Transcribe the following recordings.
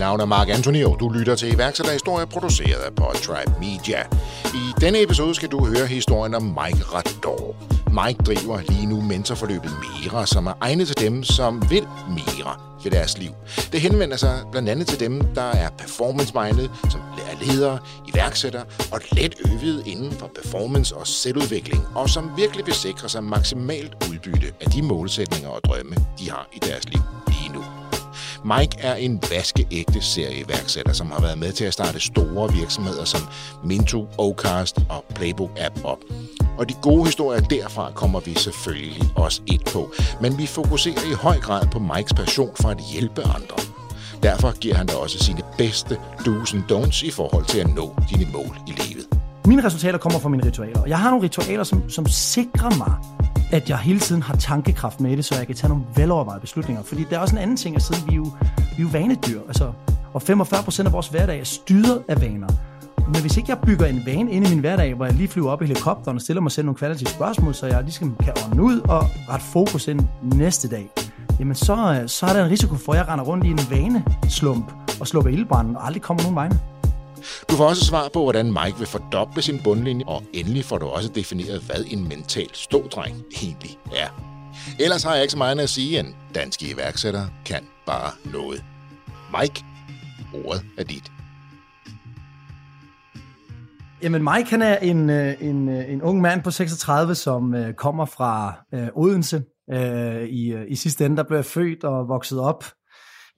Navn er Mark Anthony, og du lytter til iværksætterhistorie produceret af Podtribe Media. I denne episode skal du høre historien om Mike Rador. Mike driver lige nu mentorforløbet Mira, som er egnet til dem, som vil Mira i deres liv. Det henvender sig blandt andet til dem, der er performance-minded, som er ledere, iværksættere og let øvet inden for performance og selvudvikling, og som virkelig vil sikre sig maksimalt udbytte af de målsætninger og drømme, de har i deres liv lige nu. Mike er en vaskeægte serieværksætter, som har været med til at starte store virksomheder som Minto, Ocast og Playbook App op. Og de gode historier derfra kommer vi selvfølgelig også et på. Men vi fokuserer i høj grad på Mikes passion for at hjælpe andre. Derfor giver han dig også sine bedste do's and don'ts i forhold til at nå dine mål i livet. Mine resultater kommer fra mine ritualer. Jeg har nogle ritualer, som, som sikrer mig, at jeg hele tiden har tankekraft med det, så jeg kan tage nogle velovervejede beslutninger. Fordi der er også en anden ting at sige, vi er jo, vi er jo vanedyr. Altså, og 45 procent af vores hverdag er styret af vaner. Men hvis ikke jeg bygger en vane ind i min hverdag, hvor jeg lige flyver op i helikopteren og stiller mig selv nogle kvalitative spørgsmål, så jeg ligesom kan ånde ud og ret fokus ind næste dag, jamen så, så er der en risiko for, at jeg render rundt i en vaneslump og slukker ildbranden og aldrig kommer nogen vegne. Du får også svar på, hvordan Mike vil fordoble sin bundlinje, og endelig får du også defineret, hvad en mental stådreng egentlig er. Ellers har jeg ikke så meget at sige, end danske iværksættere kan bare noget. Mike, ordet er dit. Jamen Mike han er en, øh, en, øh, en ung mand på 36, som øh, kommer fra øh, Odense. Øh, i, i sidste ende der blev jeg født og vokset op.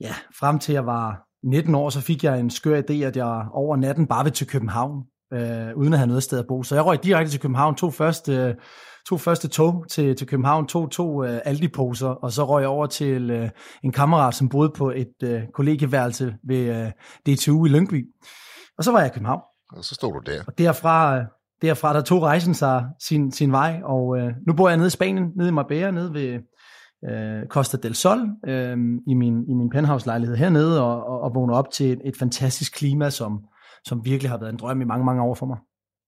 Ja, frem til jeg var 19 år, så fik jeg en skør idé, at jeg over natten bare vil til København, øh, uden at have noget sted at bo. Så jeg røg direkte til København, to første, to første tog til, til København, tog to øh, Aldi-poser, og så røg jeg over til øh, en kammerat, som boede på et øh, kollegeværelse ved øh, DTU i Lyngby. Og så var jeg i København. Og så stod du der. Og derfra, øh, derfra der tog rejsen sig sin, sin vej, og øh, nu bor jeg nede i Spanien, nede i Marbella, nede ved øh, Costa del Sol, øh, i min, i min penthouse-lejlighed hernede, og, og, og vågner op til et, et fantastisk klima, som, som virkelig har været en drøm i mange, mange år for mig.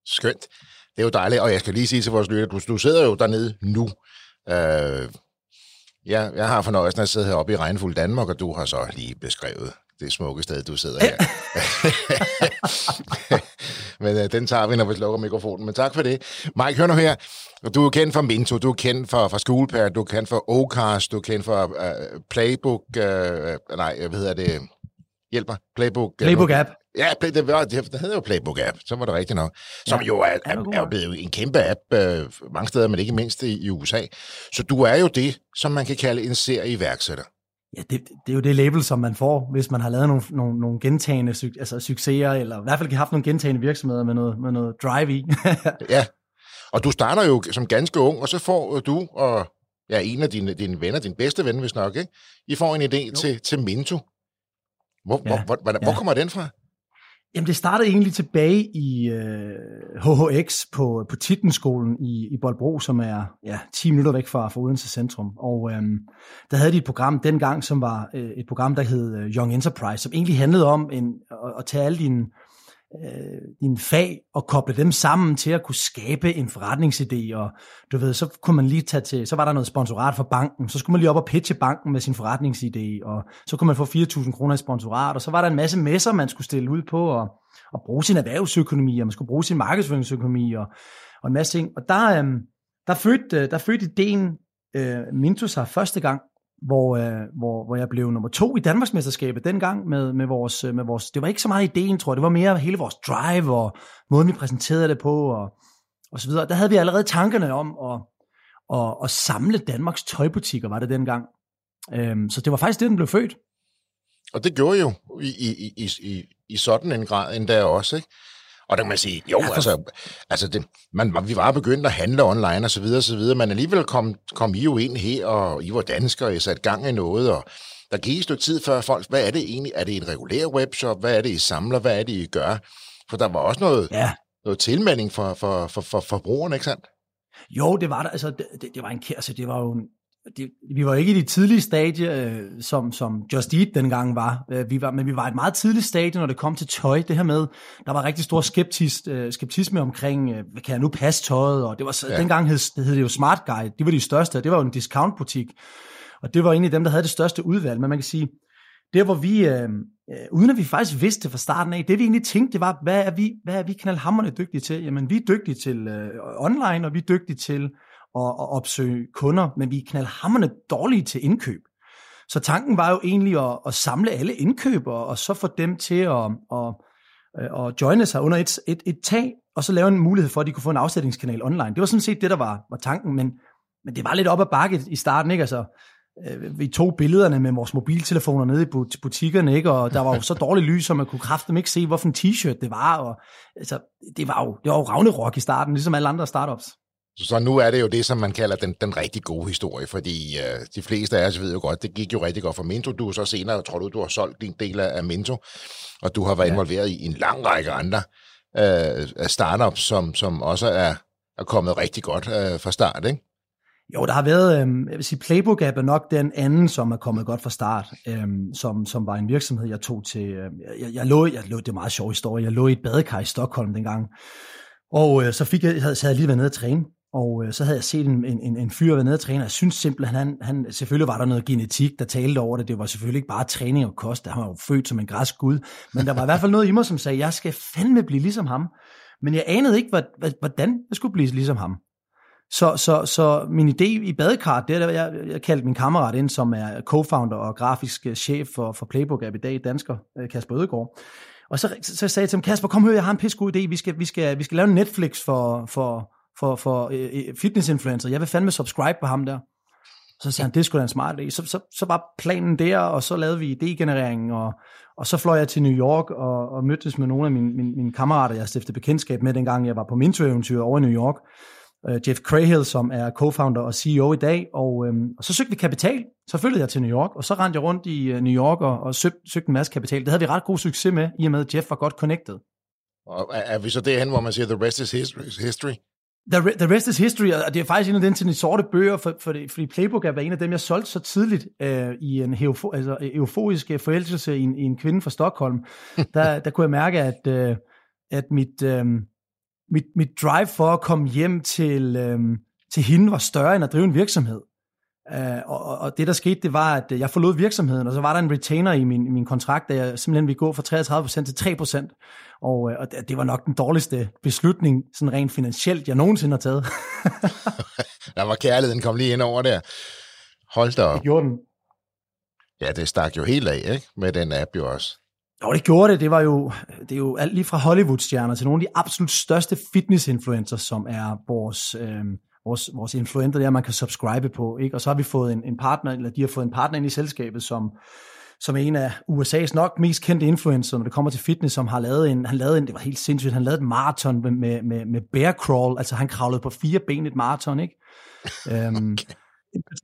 Skønt. Det er jo dejligt, og jeg skal lige sige til vores lytter, du, du sidder jo dernede nu. Øh, jeg, jeg har fornøjelsen af at sidde heroppe i regnfuld Danmark, og du har så lige beskrevet det smukke sted, du sidder her. Men øh, den tager vi, når vi slukker mikrofonen. Men tak for det. Mike, hør nu her. Du er kendt for Minto, du er kendt for, for Schoolpad, du er kendt for Ocast, du er kendt for uh, Playbook, uh, nej, hvad hedder det? Hjælper. Playbook. Playbook App. Ja, det, det, det, det hedder jo Playbook App, så var det rigtigt nok. Som ja, jo er, er, er jo blevet en kæmpe app uh, mange steder, men ikke mindst i, i USA. Så du er jo det, som man kan kalde en serie iværksætter. Ja, det, det er jo det label, som man får, hvis man har lavet nogle, nogle, nogle gentagende altså succeser, eller i hvert fald haft nogle gentagende virksomheder med noget, med noget drive i. ja, og du starter jo som ganske ung, og så får du og ja, en af dine, dine venner, din bedste ven, hvis nok, ikke? I får en idé til, til Minto. Hvor, ja, hvor, hvor, hvor kommer den fra? Jamen, det startede egentlig tilbage i øh, HHX på, på Tittenskolen i, i Boldbro, som er ja, 10 minutter væk fra, fra Odense Centrum. Og øh, der havde de et program dengang, som var øh, et program, der hed øh, Young Enterprise, som egentlig handlede om en, at, at tage alle dine øh, Øh, din fag og koble dem sammen til at kunne skabe en forretningsidé, og du ved, så kunne man lige tage til, så var der noget sponsorat for banken, så skulle man lige op og pitche banken med sin forretningsidé, og så kunne man få 4.000 kroner i sponsorat, og så var der en masse messer, man skulle stille ud på, og, og bruge sin erhvervsøkonomi, og man skulle bruge sin markedsføringsøkonomi, og, og en masse ting. Og der, øh, der, fødte, der fødte ideen øh, Mintus sig første gang, hvor, øh, hvor, hvor jeg blev nummer to i Danmarksmesterskabet dengang med, med, vores, øh, med vores, det var ikke så meget ideen, tror jeg, det var mere hele vores drive og måden, vi præsenterede det på og, og så videre. Der havde vi allerede tankerne om at, at, at samle Danmarks tøjbutikker, var det dengang. Øhm, så det var faktisk det, den blev født. Og det gjorde jo i, i, i, i, i sådan en grad endda også, ikke? Og der kan man sige, jo, ja, altså, altså det, man, vi var begyndt at handle online og så videre, og så videre, men alligevel kom, kom I jo ind her, og I var danskere, og I satte gang i noget, og der gik et stykke tid før folk, hvad er det egentlig? Er det en regulær webshop? Hvad er det, I samler? Hvad er det, I gør? For der var også noget, ja. noget tilmelding for, for, for, for, for brugerne, ikke sandt? Jo, det var der. Altså, det, det, det var en altså, det var jo en, det, vi var ikke i de tidlige stadie, øh, som, som Just Eat dengang var. Øh, vi var. Men vi var et meget tidligt stadie, når det kom til tøj. Det her med, der var rigtig stor skeptis, øh, skeptisme omkring, øh, kan jeg nu passe tøjet? Og det var, ja. dengang hed, det hed det jo Smart Guide. Det var de største, det var jo en discountbutik. Og det var egentlig dem, der havde det største udvalg. Men man kan sige, der hvor vi, øh, øh, uden at vi faktisk vidste fra starten af, det vi egentlig tænkte, det var, hvad er vi, hvad er vi knaldhammerne dygtige til? Jamen, vi er dygtige til øh, online, og vi er dygtige til at, at opsøge kunder, men vi er knaldhammerne dårlige til indkøb. Så tanken var jo egentlig at, at samle alle indkøbere, og så få dem til at, at, øh, at joine sig under et, et, et tag, og så lave en mulighed for, at de kunne få en afsætningskanal online. Det var sådan set det, der var, var tanken, men, men det var lidt op ad bakke i starten, ikke? Altså, øh, vi tog billederne med vores mobiltelefoner nede i butikkerne, ikke? og der var jo så dårligt lys, at man kunne kraftigt ikke se, hvorfor en t-shirt det var. Og, altså, det var jo, det var jo Ragnarok i starten, ligesom alle andre startups. Så nu er det jo det, som man kalder den, den rigtig gode historie, fordi øh, de fleste af os ved jo godt, det gik jo rigtig godt for Minto. Du er så senere, tror du, du har solgt din del af Minto, og du har været ja. involveret i en lang række andre øh, startups, som, som også er, er kommet rigtig godt øh, fra start, ikke? Jo, der har været, øh, jeg vil sige, Playbook App er nok den anden, som er kommet godt fra start, øh, som, som var en virksomhed, jeg tog til, øh, jeg, jeg, lå, jeg lå, det er en meget sjov historie, jeg lå i et badekar i Stockholm dengang, og øh, så fik jeg, så havde jeg lige været nede at træne, og øh, så havde jeg set en, en, en fyr være nede og træne, og jeg synes simpelthen, han, han, selvfølgelig var der noget genetik, der talte over det. Det var selvfølgelig ikke bare træning og kost. Han var jo født som en græsk gud. Men der var i hvert fald noget i mig, som sagde, jeg skal fandme blive ligesom ham. Men jeg anede ikke, hvordan jeg skulle blive ligesom ham. Så, så, så min idé i badekart, det er, jeg, jeg kaldte min kammerat ind, som er co-founder og grafisk chef for, for Playbook App i dag, dansker, øh, Kasper Ødegaard. Og så, så sagde jeg til ham, Kasper, kom hør, jeg har en pisse god idé. Vi skal, vi skal, vi skal lave en Netflix for, for, for, for uh, fitnessinfluencer. Jeg vil fandme subscribe på ham der. Så sagde han, det skulle da en smart idé. Så, så, så var planen der, og så lavede vi idégenereringen, og, og så fløj jeg til New York og, og mødtes med nogle af mine, mine, mine kammerater, jeg stiftede bekendtskab med, dengang jeg var på Minto-eventyr over i New York øh, Jeff Crahill, som er co-founder og CEO i dag, og, øhm, og så søgte vi kapital. Så flyttede jeg til New York, og så rendte jeg rundt i øh, New York og, og søgte, søgte en masse kapital. Det havde vi ret god succes med, i og med at Jeff var godt connected. Og er vi så derhen, hvor man siger, the rest is history? The, the rest is history, og det er faktisk en af den til de sorte bøger, for, for det, fordi Playbook er en af dem, jeg solgte så tidligt øh, i en heofo, altså, øh, euforisk øh, forelskelse i en, i en kvinde fra Stockholm. der, der kunne jeg mærke, at, øh, at mit, øh, mit, mit drive for at komme hjem til, øh, til hende var større end at drive en virksomhed. Uh, og, og det der skete, det var, at jeg forlod virksomheden, og så var der en retainer i min, min kontrakt, der jeg simpelthen ville gå fra 33% til 3%. Og, uh, og det, det var nok den dårligste beslutning, sådan rent finansielt, jeg nogensinde har taget. der var kærligheden kom lige ind over der. Hold da op. Det gjorde den. Ja, det stak jo helt af, ikke? Med den app jo også. Jo, det gjorde det. Det var jo, det er jo alt lige fra Hollywood-stjerner til nogle af de absolut største fitness-influencers, som er vores, øh, vores, vores influenter, der man kan subscribe på. Ikke? Og så har vi fået en, en partner, eller de har fået en partner ind i selskabet, som, som er en af USA's nok mest kendte influencer, når det kommer til fitness, som har lavet en, han lavede en, det var helt sindssygt, han lavede et maraton med, med, med, med bear crawl, altså han kravlede på fire ben et maraton, ikke? Øhm, okay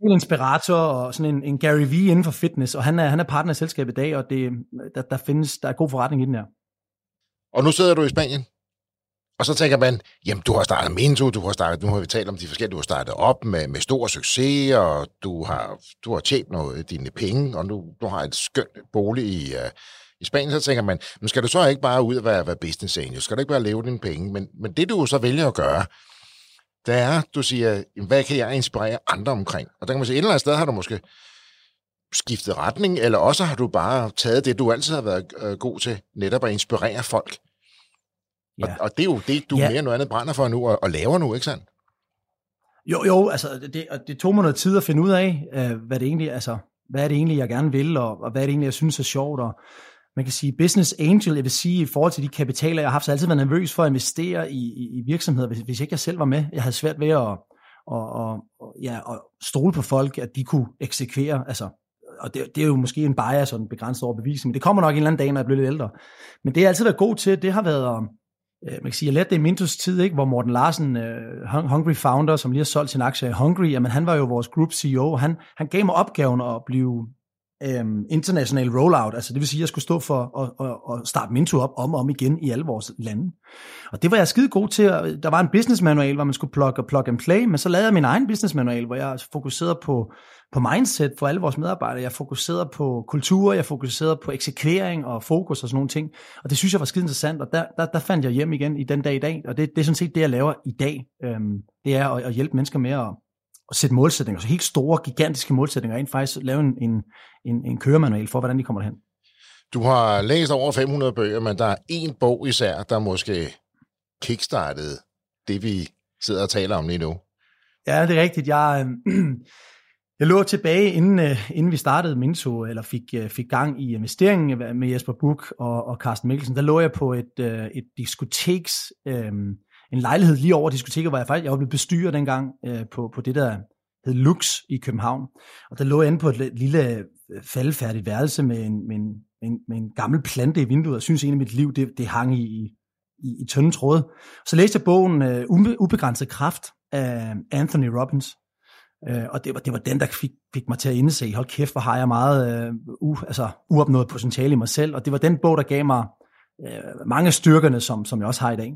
en inspirator og sådan en, en Gary Vee inden for fitness, og han er, han er partner i selskabet i dag, og det, der, der findes, der er god forretning i den her. Og nu sidder du i Spanien, og så tænker man, jamen du har startet Minto, du har startet, nu har vi talt om de forskellige, du har startet op med, med stor succes, og du har, du har tjent noget af dine penge, og nu du har et skønt bolig i, uh, i Spanien, så tænker man, men skal du så ikke bare ud og være, være business angel? Skal du ikke bare leve dine penge? Men, men det du så vælger at gøre, det er, du siger, hvad kan jeg inspirere andre omkring? Og der kan man sige, et eller andet sted har du måske skiftet retning, eller også har du bare taget det, du altid har været øh, god til, netop at inspirere folk. Ja. Og, og det er jo det, du ja. mere end noget andet brænder for nu, og, og laver nu, ikke sandt? Jo, jo, altså det, det tog mig noget tid at finde ud af, øh, hvad det egentlig, altså, hvad er det egentlig, jeg gerne vil, og, og hvad er det egentlig, jeg synes er sjovt, og man kan sige, business angel, jeg vil sige, i forhold til de kapitaler, jeg har haft, så har jeg altid været nervøs for at investere i, i, i virksomheder, hvis, hvis ikke jeg selv var med. Jeg havde svært ved at, og, og, og, ja, at stole på folk, at de kunne eksekvere, altså, og det, det er jo måske en bias og en begrænset overbevisning, men det kommer nok en eller anden dag, når jeg bliver lidt ældre. Men det, jeg altid været god til, det har været øh, man kan sige, jeg lærte det i Mintos tid, ikke, hvor Morten Larsen, uh, Hungry Founder, som lige har solgt sin aktie i Hungry, jamen han var jo vores group CEO, og han, han gav mig opgaven at blive øhm, international rollout, altså det vil sige, at jeg skulle stå for at, at, at starte Minto op om og om igen i alle vores lande. Og det var jeg skide god til. Der var en business manual, hvor man skulle plug, plug and play, men så lavede jeg min egen business manual, hvor jeg fokuserede på, på mindset for alle vores medarbejdere. Jeg fokuserede på kultur, jeg fokuserede på eksekvering og fokus og sådan nogle ting. Og det synes jeg var skide interessant, og der, der, der fandt jeg hjem igen i den dag i dag. Og det, det er sådan set det, jeg laver i dag. Øhm, det er at, at hjælpe mennesker med at, at sætte målsætninger, så helt store, gigantiske målsætninger, ind faktisk lave en, en, en, en køremanual for, hvordan de kommer derhen. Du har læst over 500 bøger, men der er en bog især, der måske kickstartede det, vi sidder og taler om lige nu. Ja, det er rigtigt. Jeg, øh, jeg lå tilbage, inden, øh, inden vi startede Minto, eller fik, øh, fik gang i investeringen med Jesper Buk og, og Carsten Mikkelsen, der lå jeg på et, øh, et diskoteks, øh, en lejlighed lige over diskoteket, hvor jeg faktisk jeg var blevet bestyrer dengang øh, på, på det, der hed Lux i København. Og der lå jeg inde på et lille øh, faldfærdigt værelse med en, med, en, med, en, med en gammel plante i vinduet, og jeg synes egentlig, mit liv det, det hang i, i, i tynde tråde. Så læste jeg bogen øh, Ubegrænset Kraft af Anthony Robbins. Øh, og det var, det var den, der fik, fik mig til at indse, hold kæft, hvor har jeg meget uh, u, altså, uopnået potentiale i mig selv. Og det var den bog, der gav mig uh, mange styrkerne, som, som jeg også har i dag.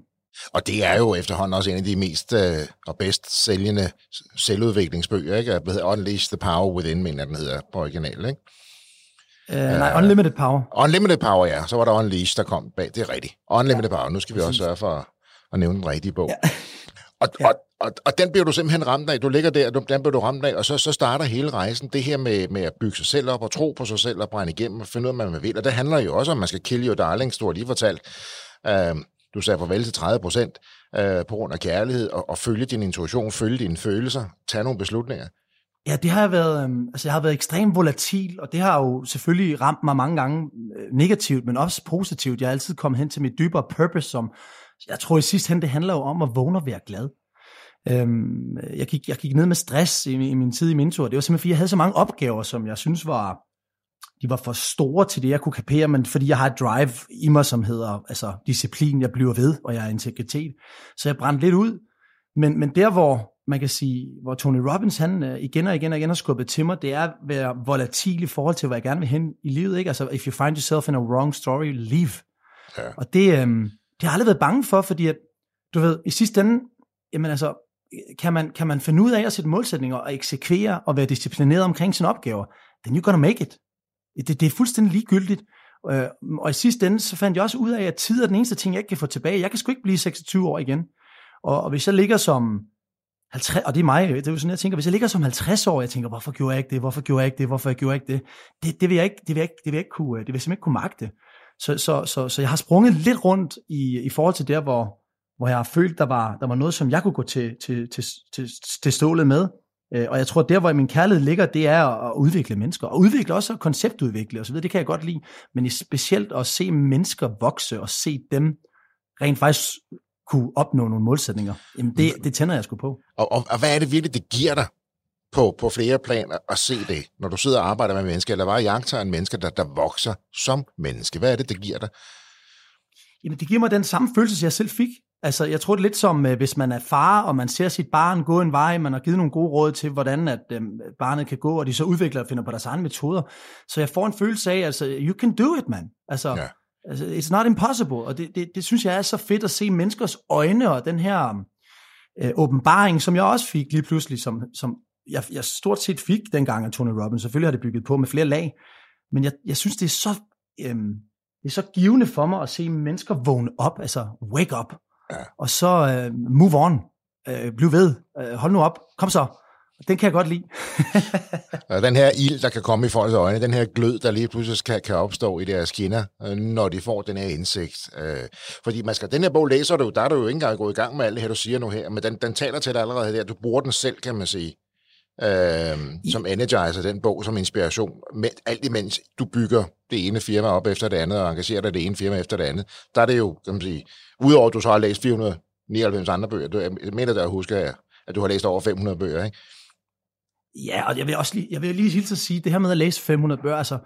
Og det er jo efterhånden også en af de mest øh, og bedst sælgende selvudviklingsbøger, ikke? Det hedder Unleash the Power Within, mener den hedder på original, ikke? Uh, nej, Unlimited Power. Unlimited Power, ja. Så var der Unleash, der kom bag. Det er rigtigt. Unlimited ja. Power. Nu skal vi også sørge for at nævne den rigtige bog. Ja. Og, ja. og, og, og den bliver du simpelthen ramt af. Du ligger der, den bliver du ramt af, og så, så starter hele rejsen. Det her med, med at bygge sig selv op og tro på sig selv og brænde igennem og finde ud af, hvad man vil. Og det handler jo også om, at man skal kill your darlings, du har lige fortalt. Uh, du sagde farvel til 30 procent øh, på grund af kærlighed, og, og følge din intuition, følge dine følelser, tage nogle beslutninger. Ja, det har været, øh, altså jeg har været ekstremt volatil, og det har jo selvfølgelig ramt mig mange gange øh, negativt, men også positivt. Jeg har altid kommet hen til mit dybere purpose, som jeg tror i sidste hen, det handler jo om at vågne og være glad. Øhm, jeg, gik, jeg gik ned med stress i, i min tid i mentor. Det var simpelthen, fordi jeg havde så mange opgaver, som jeg synes var de var for store til det, jeg kunne kapere, men fordi jeg har et drive i mig, som hedder altså, disciplin, jeg bliver ved, og jeg har integritet. Så jeg brændte lidt ud. Men, men der, hvor man kan sige, hvor Tony Robbins, han uh, igen og igen og igen har skubbet til mig, det er at være volatil i forhold til, hvad jeg gerne vil hen i livet. Ikke? Altså, if you find yourself in a wrong story, leave. Ja. Og det, um, det har jeg aldrig været bange for, fordi at, du ved, i sidste ende, jamen altså, kan man, kan man finde ud af at sætte målsætninger og eksekvere og være disciplineret omkring sine opgaver, then you're gonna make it. Det, det er fuldstændig ligegyldigt. Øh, og i sidste ende, så fandt jeg også ud af, at tid er den eneste ting, jeg ikke kan få tilbage. Jeg kan sgu ikke blive 26 år igen. Og, og hvis jeg ligger som 50, og det er mig, det er jo sådan, jeg tænker, hvis jeg ligger som 50 år, jeg tænker, hvorfor gjorde jeg ikke det, hvorfor gjorde jeg ikke det, hvorfor jeg gjorde jeg ikke det, det, det vil jeg ikke, det vil jeg ikke, det vil jeg ikke kunne, øh, det vil jeg simpelthen ikke kunne magte. Så, så, så, så jeg har sprunget lidt rundt i, i forhold til der, hvor, hvor jeg har følt, der var, der var noget, som jeg kunne gå til, til, til, til, til stålet med. Øh, og jeg tror, der, hvor min kærlighed ligger, det er at udvikle mennesker. Og udvikle også at konceptudvikle osv., det kan jeg godt lide. Men specielt at se mennesker vokse og se dem rent faktisk kunne opnå nogle målsætninger. Jamen det, det tænder jeg sgu på. Og, og, og hvad er det virkelig, det giver dig på, på flere planer at se det, når du sidder og arbejder med mennesker, eller bare jagter en menneske, der, der vokser som menneske? Hvad er det, det giver dig? Jamen det giver mig den samme følelse, jeg selv fik. Altså, jeg tror det er lidt som, øh, hvis man er far, og man ser sit barn gå en vej, man har givet nogle gode råd til, hvordan at øh, barnet kan gå, og de så udvikler og finder på deres egne metoder. Så jeg får en følelse af, altså, you can do it, man. Altså, ja. altså it's not impossible. Og det, det, det synes jeg er så fedt at se menneskers øjne, og den her øh, åbenbaring, som jeg også fik lige pludselig, som, som jeg, jeg stort set fik dengang af Tony Robbins. Selvfølgelig har det bygget på med flere lag, men jeg, jeg synes, det er så... Øh, det er så givende for mig at se mennesker vågne op, altså wake up, Ja. Og så uh, move on. Uh, bliv ved. Uh, hold nu op. Kom så. Den kan jeg godt lide. den her ild, der kan komme i folks øjne, den her glød, der lige pludselig kan, kan opstå i deres skinner, når de får den her indsigt. Uh, fordi man skal, den her bog læser du, der er du jo ikke engang gået i gang med alt det her, du siger nu her, men den, den taler til dig allerede der. Du bruger den selv, kan man sige øh, som energizer, den bog som inspiration, med, alt imens du bygger det ene firma op efter det andet, og engagerer dig det ene firma efter det andet. Der er det jo, kan man sige, Udover at du så har læst 499 andre bøger. Du, jeg mener der jeg husker, at du har læst over 500 bøger, ikke? Ja, og jeg vil også lige, jeg vil lige hilse at sige, det her med at læse 500 bøger, altså,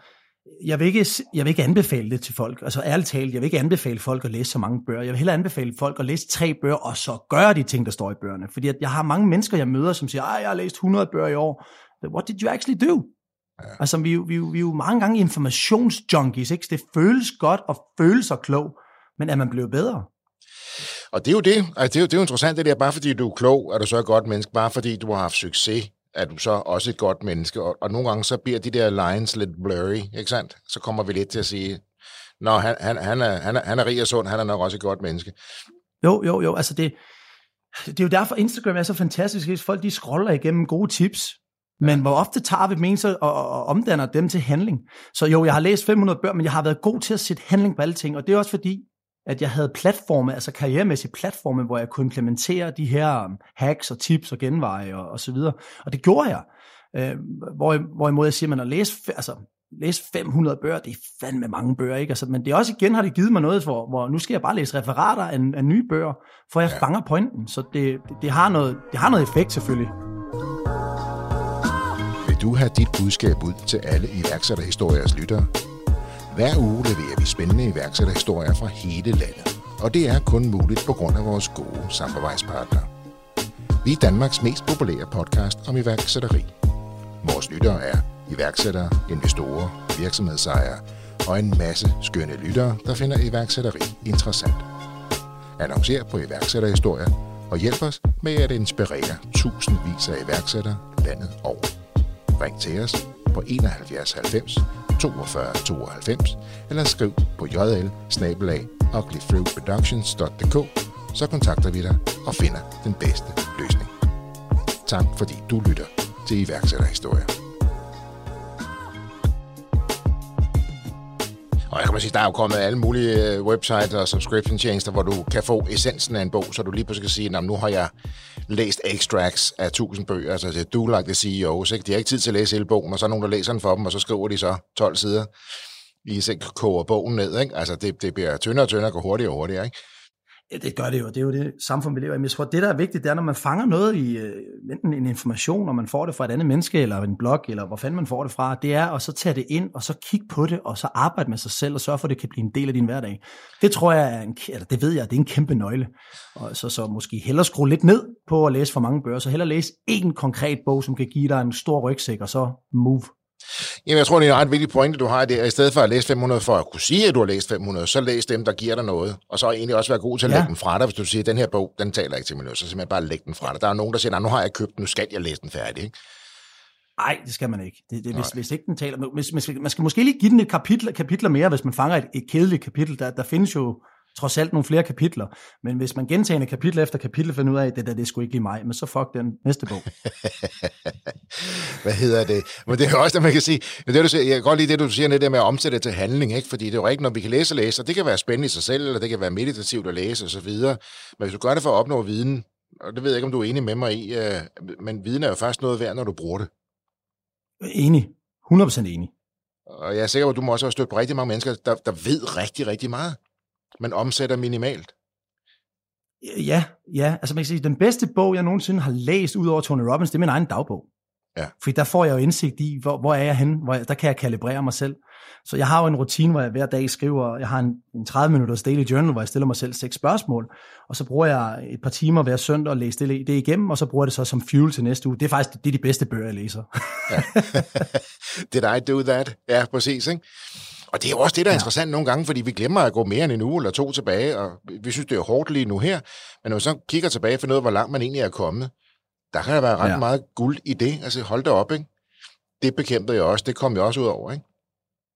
jeg vil, ikke, jeg vil ikke anbefale det til folk. Altså ærligt talt, jeg vil ikke anbefale folk at læse så mange bøger. Jeg vil hellere anbefale folk at læse tre bøger, og så gøre de ting, der står i bøgerne. Fordi at jeg har mange mennesker, jeg møder, som siger, jeg har læst 100 bøger i år. What did you actually do? Ja. Altså, vi, vi, vi er jo mange gange informationsjunkies, ikke? Det føles godt og føles så klog, men er man blevet bedre? Og det er jo det. Altså, det, er jo, det er jo interessant, det der. Bare fordi du er klog, er du så et godt menneske. Bare fordi du har haft succes, er du så også et godt menneske. Og, og nogle gange så bliver de der lines lidt blurry, ikke sandt? Så kommer vi lidt til at sige, Nå, han, han, han, er, han, er, han er rig og sund, han er nok også et godt menneske. Jo, jo, jo. Altså det, det er jo derfor, Instagram er så fantastisk. Hvis folk de scroller igennem gode tips, men hvor ofte tager vi dem en og, og omdanner dem til handling? Så jo, jeg har læst 500 bøger, men jeg har været god til at sætte handling på alle ting, og det er også fordi, at jeg havde platforme, altså karrieremæssige platforme, hvor jeg kunne implementere de her um, hacks og tips og genveje og, og så videre. Og det gjorde jeg. Øh, hvor, hvorimod jeg siger, at at læse, altså, læse 500 bøger, det er fandme mange bøger, ikke? Altså, men det er også igen, har det givet mig noget, for, hvor nu skal jeg bare læse referater af, af nye bøger, for jeg ja. fanger pointen. Så det, det, det, har noget, det har noget effekt selvfølgelig. Vil du have dit budskab ud til alle iværksætterhistoriers lyttere? Hver uge leverer vi spændende iværksætterhistorier fra hele landet. Og det er kun muligt på grund af vores gode samarbejdspartnere. Vi er Danmarks mest populære podcast om iværksætteri. Vores lyttere er iværksættere, investorer, virksomhedsejere og en masse skønne lyttere, der finder iværksætteri interessant. Annoncer på iværksætterhistorier og hjælp os med at inspirere tusindvis af iværksættere landet over. Ring til os på 71 90 42 92 eller skriv på jl så kontakter vi dig og finder den bedste løsning. Tak fordi du lytter til iværksætterhistorier. Og jeg kan man sige, der er jo kommet alle mulige øh, websites og subscription tjenester, hvor du kan få essensen af en bog, så du lige pludselig kan sige, at nu har jeg læst extracts af tusind bøger, altså det do like the CEOs, ikke? De har ikke tid til at læse hele bogen, og så er nogen, der læser den for dem, og så skriver de så 12 sider, i så koger bogen ned, ikke? Altså det, det bliver tyndere og tyndere og går hurtigere og hurtigere, ikke? Ja, det gør det jo. Det er jo det samfund, vi lever i. Men jeg tror, det, der er vigtigt, det er, når man fanger noget i øh, enten en information, og man får det fra et andet menneske, eller en blog, eller hvor fanden man får det fra, det er at så tage det ind, og så kigge på det, og så arbejde med sig selv, og sørge for, at det kan blive en del af din hverdag. Det tror jeg, er en, eller det ved jeg, det er en kæmpe nøgle. Og så, så måske hellere skrue lidt ned på at læse for mange bøger, så hellere læse én konkret bog, som kan give dig en stor rygsæk, og så move. Jamen, jeg tror, det er en ret vigtig pointe, du har det. I stedet for at læse 500 for at kunne sige, at du har læst 500, så læs dem, der giver dig noget. Og så egentlig også være god til at ja. lægge den fra dig. Hvis du siger, at den her bog, den taler ikke til mig, så simpelthen bare lægge den fra dig. Der er nogen, der siger, at nu har jeg købt den, nu skal jeg læse den færdig. Ikke? Nej, det skal man ikke. Det, det, hvis, hvis ikke den taler... Man skal, man skal måske lige give den et kapitel, kapitler mere, hvis man fanger et, et kedeligt kapitel. Der, der findes jo trods alt nogle flere kapitler. Men hvis man gentagende kapitel efter kapitel finder ud af, at det der, det skulle ikke lige mig, men så fuck den næste bog. Hvad hedder det? Men det er også det, man kan sige. Det, du siger, jeg kan godt lide det, du siger, det der med at omsætte det til handling, ikke? fordi det er jo ikke, når vi kan læse og læse, og det kan være spændende i sig selv, eller det kan være meditativt at læse osv. Men hvis du gør det for at opnå viden, og det ved jeg ikke, om du er enig med mig i, øh, men viden er jo først noget værd, når du bruger det. Enig. 100% enig. Og jeg er sikker på, at du må også have stødt på rigtig mange mennesker, der, der ved rigtig, rigtig meget men omsætter minimalt. Ja, ja. Altså man kan sige, den bedste bog, jeg nogensinde har læst ud over Tony Robbins, det er min egen dagbog. Ja. Fordi der får jeg jo indsigt i, hvor, hvor er jeg henne, hvor jeg, der kan jeg kalibrere mig selv. Så jeg har jo en rutine, hvor jeg hver dag skriver, jeg har en, en 30 minutters daily journal, hvor jeg stiller mig selv seks spørgsmål, og så bruger jeg et par timer hver søndag og læse det, det igennem, og så bruger jeg det så som fuel til næste uge. Det er faktisk det er de bedste bøger, jeg læser. ja. Did I do that? Ja, præcis. Ikke? Og det er jo også det, der er ja. interessant nogle gange, fordi vi glemmer at gå mere end en uge eller to tilbage, og vi synes, det er hårdt lige nu her. Men når vi så kigger tilbage for noget, hvor langt man egentlig er kommet, der kan der være ret ja. meget guld i det. Altså hold det op, ikke? Det bekæmpede jeg også, det kom jeg også ud over, ikke?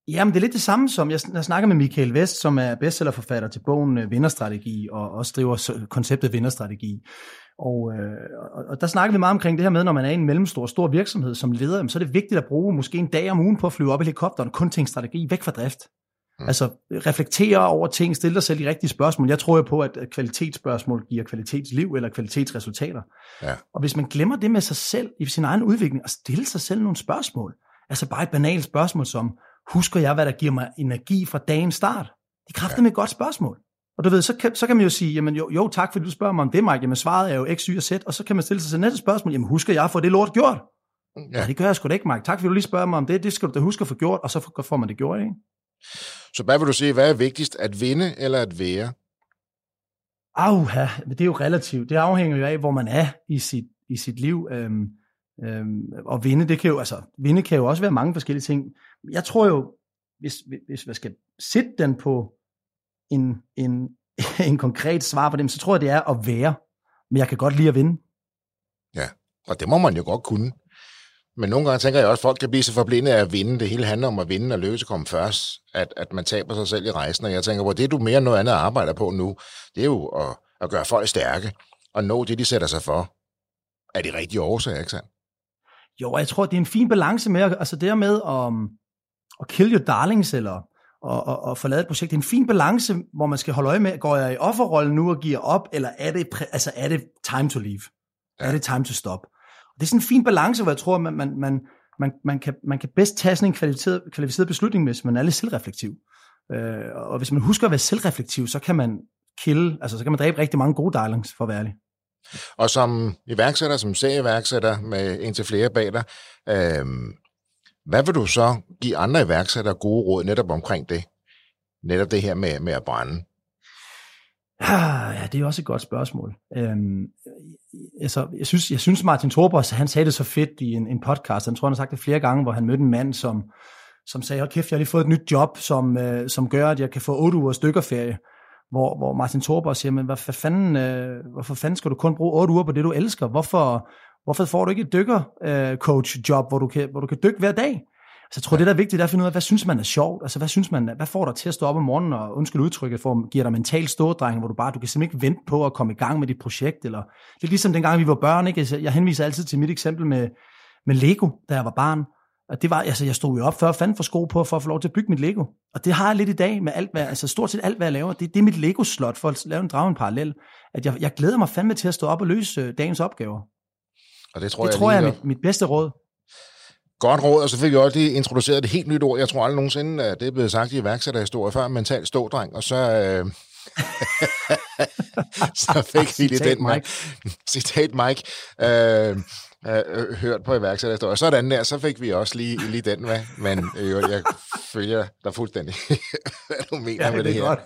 Jamen, det er lidt det samme som, jeg, jeg snakker med Michael Vest, som er bestsellerforfatter til bogen øh, Vinderstrategi, og også driver konceptet Vinderstrategi. Og, øh, og der snakker vi meget omkring det her med, når man er i en mellemstor stor virksomhed som leder, så er det vigtigt at bruge måske en dag om ugen på at flyve op i helikopteren, kun til en strategi, væk fra drift. Mm. Altså reflektere over ting, stille dig selv de rigtige spørgsmål. Jeg tror jo på, at kvalitetsspørgsmål giver kvalitetsliv eller kvalitetsresultater. Ja. Og hvis man glemmer det med sig selv i sin egen udvikling, og stille sig selv nogle spørgsmål, altså bare et banalt spørgsmål som, husker jeg, hvad der giver mig energi fra dagens start? Det kræfter ja. med et godt spørgsmål. Og du ved, så kan, så kan man jo sige, jamen jo, jo tak, fordi du spørger mig om det, Mike. Jamen svaret er jo X, Y og Z, og så kan man stille sig til næste spørgsmål, jamen husker jeg for det lort gjort? Ja. ja, det gør jeg sgu da ikke, Mike. Tak fordi du lige spørger mig om det. Det skal du da huske at få gjort, og så får man det gjort, ikke? Så hvad vil du sige, hvad er vigtigst, at vinde eller at være? Auha, det er jo relativt. Det afhænger jo af, hvor man er i sit, i sit liv. Øhm, øhm, og vinde, det kan jo, altså, vinde kan jo også være mange forskellige ting. Jeg tror jo, hvis, hvis man skal sætte den på en, en, en konkret svar på dem, så tror jeg, det er at være. Men jeg kan godt lide at vinde. Ja, og det må man jo godt kunne. Men nogle gange tænker jeg også, at folk kan blive så forblinde af at vinde. Det hele handler om at vinde og løse komme først. At, at man taber sig selv i rejsen. Og jeg tænker på, det du mere end noget andet arbejder på nu, det er jo at, at gøre folk stærke. Og nå det, de sætter sig for. Er det rigtige årsager, ikke sandt? Jo, jeg tror, det er en fin balance med, altså det med at, at kill your darlings, eller og, og, og forlade et projekt. Det er en fin balance, hvor man skal holde øje med, går jeg i offerrollen nu og giver op, eller er det, altså er det time to leave? Ja. Er det time to stop? Og det er sådan en fin balance, hvor jeg tror, man, man, man, man, man, kan, man kan bedst tage sådan en kvalificeret, kvalificeret beslutning, hvis man er lidt selvreflektiv. Øh, og hvis man husker at være selvreflektiv, så kan man kill, altså så kan man dræbe rigtig mange gode darlings, for at være ærlig. Og som iværksætter, som iværksætter med indtil flere bag dig, øh, hvad vil du så give andre iværksættere gode råd netop omkring det? Netop det her med, med at brænde? Ah, ja, det er også et godt spørgsmål. Øhm, altså, jeg, synes, jeg synes, Martin Torbos, han sagde det så fedt i en, en podcast. Han tror, han har sagt det flere gange, hvor han mødte en mand, som, som sagde, hold kæft, jeg har lige fået et nyt job, som, øh, som gør, at jeg kan få 8 uger stykkerferie. Hvor, hvor Martin Torbos siger, men hvad, hvad fanden, øh, hvorfor fanden skal du kun bruge 8 uger på det, du elsker? Hvorfor, hvorfor får du ikke et dykker-coach-job, øh, hvor, du kan, hvor du kan dykke hver dag? Så jeg tror, det der er vigtigt, er at finde ud af, hvad synes man er sjovt? Altså, hvad synes man, hvad får dig til at stå op om morgenen og undskyld udtrykket for, giver dig mental stådreng, hvor du bare, du kan simpelthen ikke vente på at komme i gang med dit projekt, eller det er ligesom dengang, vi var børn, ikke? Altså, jeg henviser altid til mit eksempel med, med Lego, da jeg var barn. Og det var, altså, jeg stod jo op før fanden for sko på, for at få lov til at bygge mit Lego. Og det har jeg lidt i dag med alt, hvad, altså stort set alt, hvad jeg laver. Det, det er mit Lego-slot, for at lave en drage en parallel. At jeg, jeg glæder mig fandme til at stå op og løse øh, dagens opgaver. Og det tror det jeg, tror jeg er mit, mit bedste råd. Godt råd, og så fik vi også lige introduceret et helt nyt ord. Jeg tror aldrig nogensinde, at det er blevet sagt i iværksætterhistorie før, mental stådreng, og så... Øh, så fik vi lige den Mike. Citat Mike. Øh, øh, hørt på iværksætterhistorie. Sådan der, så fik vi også lige, lige den med. Men øh, jeg følger dig fuldstændig, hvad du mener ja, med det, det her. Godt.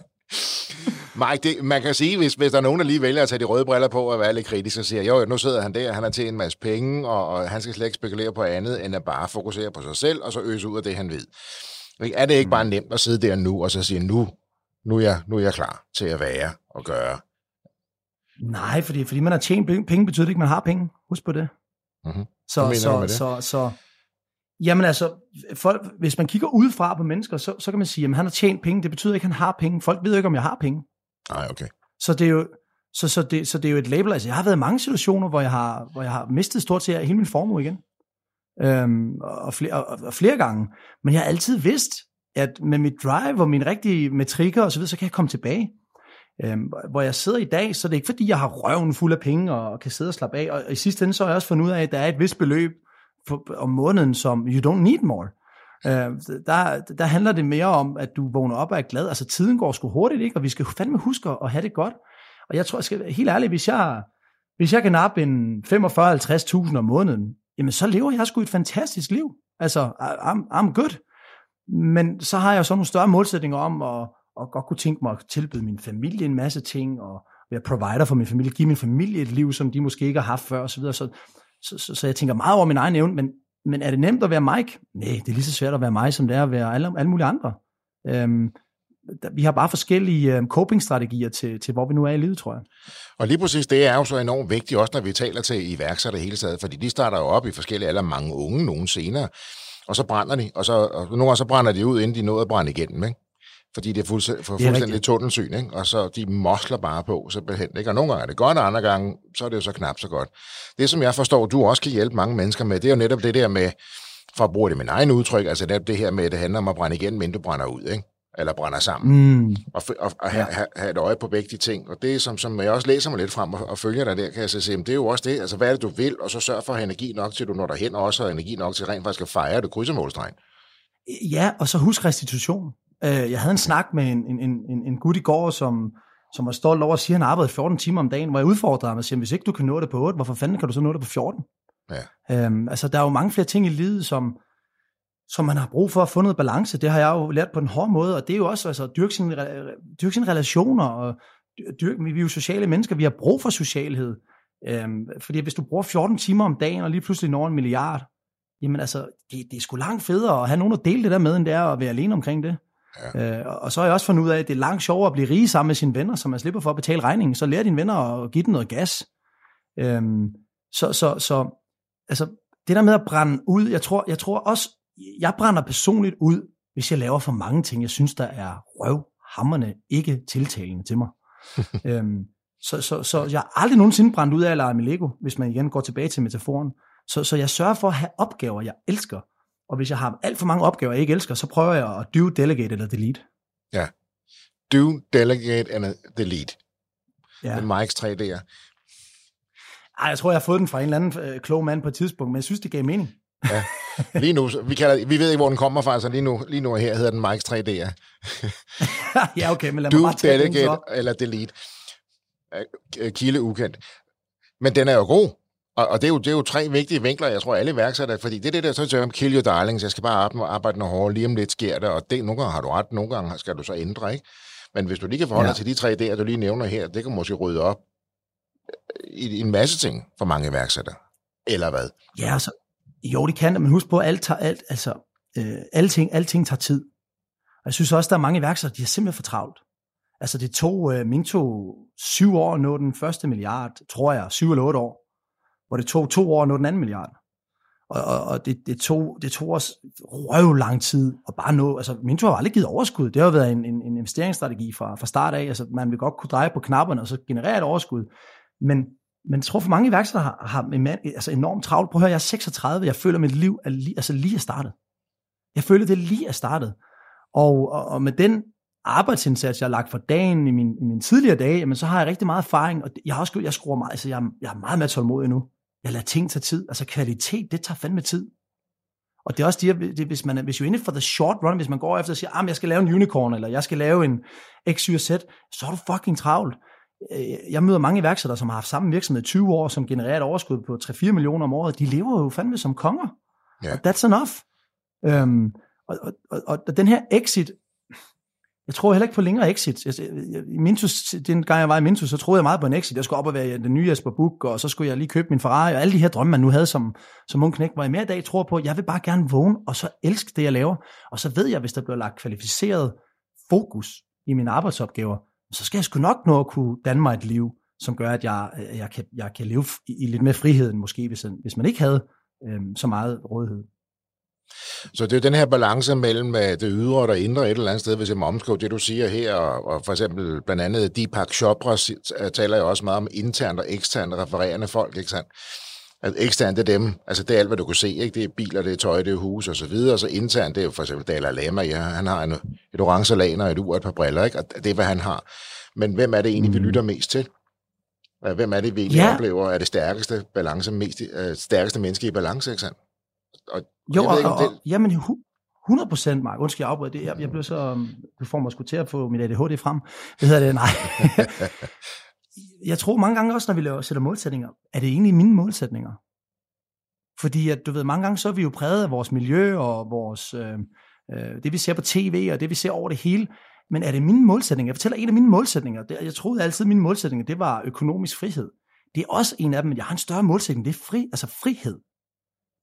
Mike, det, man kan sige, hvis, hvis der er nogen, der lige vælger at tage de røde briller på og være lidt kritisk og siger, jo, nu sidder han der, han har tjent en masse penge, og, og han skal slet ikke spekulere på andet, end at bare fokusere på sig selv, og så øse ud af det, han ved. Er det ikke bare mm. nemt at sidde der nu, og så sige, nu, nu, er, jeg, nu er jeg klar til at være og gøre? Nej, fordi, fordi man har tjent penge, penge betyder det ikke, at man har penge. Husk på det. Mm-hmm. Så, så, så, så, så, Jamen altså, folk, hvis man kigger udefra på mennesker, så, så kan man sige, at han har tjent penge. Det betyder ikke, at han har penge. Folk ved ikke, om jeg har penge. Nej, okay. Så det er jo, så, så, det, så det er jo et label. Altså, jeg har været i mange situationer, hvor jeg har, hvor jeg har mistet stort set hele min formue igen. Øhm, og, flere, og, og flere gange. Men jeg har altid vidst, at med mit drive og mine rigtige metrikker osv., så, videre, så kan jeg komme tilbage. Øhm, hvor jeg sidder i dag, så det er ikke fordi, jeg har røven fuld af penge og kan sidde og slappe af. Og, og i sidste ende så har jeg også fundet ud af, at der er et vist beløb, på, om måneden, som you don't need more. Uh, der, der handler det mere om, at du vågner op og er glad. Altså tiden går sgu hurtigt, ikke? og vi skal fandme huske at have det godt. Og jeg tror, jeg skal være helt ærligt, hvis jeg, hvis jeg kan nappe en 45-50.000 om måneden, jamen så lever jeg sgu et fantastisk liv. Altså, I'm, I'm good. Men så har jeg så nogle større målsætninger om at, at godt kunne tænke mig at tilbyde min familie en masse ting, og være provider for min familie, give min familie et liv, som de måske ikke har haft før, osv. Så, videre. så, så, så, så jeg tænker meget over min egen evne, men, men er det nemt at være Mike? Nej, det er lige så svært at være mig, som det er at være alle, alle mulige andre. Øhm, vi har bare forskellige øhm, coping-strategier til, til, hvor vi nu er i livet, tror jeg. Og lige præcis det er jo så enormt vigtigt, også når vi taler til iværksætter hele taget, fordi de starter jo op i forskellige alder, mange unge, nogen senere, og så brænder de, og, så, og nogle gange så brænder de ud, inden de nåede at brænde igennem, ikke? Fordi det er fuldstændig, for fuldstændig tunnelsyn, ikke? og så de mosler bare på, så behændt, ikke? og nogle gange er det godt, og andre gange, så er det jo så knap så godt. Det, som jeg forstår, du også kan hjælpe mange mennesker med, det er jo netop det der med, for at bruge det min egen udtryk, altså det, det her med, at det handler om at brænde igen, men du brænder ud, ikke? eller brænder sammen, mm. og, og, og ja. have, have et øje på begge de ting. Og det, som, som jeg også læser mig lidt frem og, og følger dig der, kan jeg så sige, det er jo også det, altså hvad er det, du vil, og så sørg for at have energi nok til, du når derhen, og også har energi nok til rent faktisk at fejre, du krydser målstregen. Ja, og så husk restitution. Øh, jeg havde en snak med en, en, en, en gut i går, som, som var stolt over at sige, at han arbejdede 14 timer om dagen, hvor jeg udfordrede ham og siger, hvis ikke du kan nå det på 8, hvorfor fanden kan du så nå det på 14? Ja. Øhm, altså, der er jo mange flere ting i livet, som, som man har brug for at få noget balance. Det har jeg jo lært på den hårde måde, og det er jo også altså, at dyrke sine, dyrke sine relationer, og dyrke, vi er jo sociale mennesker, vi har brug for socialhed. Øhm, fordi hvis du bruger 14 timer om dagen, og lige pludselig når en milliard, jamen altså, det, det er sgu langt federe at have nogen at dele det der med, end det er at være alene omkring det. Ja. Øh, og så har jeg også fundet ud af, at det er langt sjovere at blive rige sammen med sine venner, så man slipper for at betale regningen. Så lærer dine venner at give den noget gas. Øhm, så, så, så altså, det der med at brænde ud, jeg tror, jeg tror også, jeg brænder personligt ud, hvis jeg laver for mange ting, jeg synes, der er røvhammerne ikke tiltalende til mig. øhm, så, så, så jeg har aldrig nogensinde brændt ud af at lege med Lego, hvis man igen går tilbage til metaforen. Så, så jeg sørger for at have opgaver, jeg elsker. Og hvis jeg har alt for mange opgaver, jeg ikke elsker, så prøver jeg at do, delegate eller delete. Ja. Do, delegate and delete. Ja. Den Mike's 3 D'er. Ej, jeg tror, jeg har fået den fra en eller anden øh, klog mand på et tidspunkt, men jeg synes, det gav mening. Ja. Lige nu, vi, kalder, vi ved ikke, hvor den kommer fra, så lige nu, lige nu her hedder den Mike's 3 D'er. ja, okay, men lad mig Do, bare tage den delegate så. eller delete. Øh, Kilde ukendt. Men den er jo god. Og, og det, er jo, det er jo tre vigtige vinkler, jeg tror, alle iværksætter, fordi det er det der, så siger man, kill your darlings, jeg skal bare arbejde, arbejde noget hårdere, lige om lidt sker det, og det, nogle gange har du ret, nogle gange skal du så ændre, ikke? Men hvis du lige kan forholde Ja. dig til de tre der, du lige nævner her, det kan måske rydde op i, i en masse ting for mange iværksættere. Eller hvad? Ja, altså, jo, det kan det, men husk på, at alt, tager, alt, altså, øh, alting, alting tager tid. Og jeg synes også, der er mange iværksættere, de er simpelthen for travlt. Altså, det tog, øh, min tog syv år at nå den første milliard, tror jeg, syv eller otte år. Hvor det tog to år at nå den anden milliard. Og, og, og det, det, tog, det tog os røv lang tid at bare nå, altså min har aldrig givet overskud. Det har været en, en, en investeringsstrategi fra, fra start af. Altså man vil godt kunne dreje på knapperne og så generere et overskud. Men, men jeg tror for mange iværksættere har, har en mand, altså enormt travlt. Prøv at høre, jeg er 36, jeg føler mit liv er lige, altså lige er startet. Jeg føler det lige er startet. Og, og, og med den arbejdsindsats, jeg har lagt for dagen i min, i min tidligere dage, jamen, så har jeg rigtig meget erfaring, og jeg har også jeg skruer meget, altså jeg, jeg er meget mere tålmodig nu. Jeg lader ting tage tid. Altså kvalitet, det tager fandme tid. Og det er også det, at- hvis man hvis you're in it for the short run, hvis man går efter og siger, ah, jeg skal lave en unicorn, eller jeg skal lave en X, Y, Z, så er du fucking travlt. Øh, Jeg møder mange iværksættere, som har haft samme virksomhed i 20 år, som genererer et overskud på 3-4 millioner om året. De lever jo fandme som konger. Ja. Og that's enough. Øhm, og, og, og, og den her exit, jeg tror heller ikke på længere exit. Jeg, jeg, i Mintus, den gang jeg var i Mintus, så troede jeg meget på en exit. Jeg skulle op og være den nye Jesper Buch, og så skulle jeg lige købe min Ferrari, og alle de her drømme, man nu havde som, som ung knæk, hvor jeg mere i dag tror på, at jeg vil bare gerne vågne, og så elske det, jeg laver. Og så ved jeg, hvis der bliver lagt kvalificeret fokus i mine arbejdsopgaver, så skal jeg sgu nok nå at kunne danne mig et liv, som gør, at jeg, jeg, kan, jeg kan leve i, i lidt mere frihed, end måske hvis, hvis man ikke havde øhm, så meget rådighed. Så det er jo den her balance mellem det ydre og det indre et eller andet sted, hvis jeg må omskrive det, du siger her, og, og for eksempel blandt andet Deepak Chopra øh, taler jo også meget om internt og eksternt refererende folk, ikke sandt? At eksternt er dem, altså det er alt, hvad du kan se, ikke? Det er biler, det er tøj, det er hus og så videre, og så internt, det er jo for eksempel Dalai Lama, ja, han har en, et orange laner, et ur og et par briller, ikke? Og det er, hvad han har. Men hvem er det egentlig, vi lytter mest til? Hvem er det, vi egentlig Ja. oplever er det stærkeste, balance, mest, øh, stærkeste menneske i balance, ikke sandt? Og Jo, jeg ved ikke, og, og, jamen, hu- 100 procent, Mark. Undskyld, jeg afbryder det. Jeg, jeg blev så... um, Du får mig sgu til at få mit ADHD frem. Hvad hedder det? Nej. jeg tror mange gange også, når vi laver, sætter målsætninger, er det egentlig mine målsætninger? Fordi at, du ved, mange gange så er vi jo præget af vores miljø og vores, øh, øh, det vi ser på tv og det vi ser over det hele. Men er det mine målsætninger? Jeg fortæller en af mine målsætninger. Det, jeg troede altid, at mine målsætninger, det var økonomisk frihed. Det er også en af dem, men jeg har en større målsætning. Det er fri, altså frihed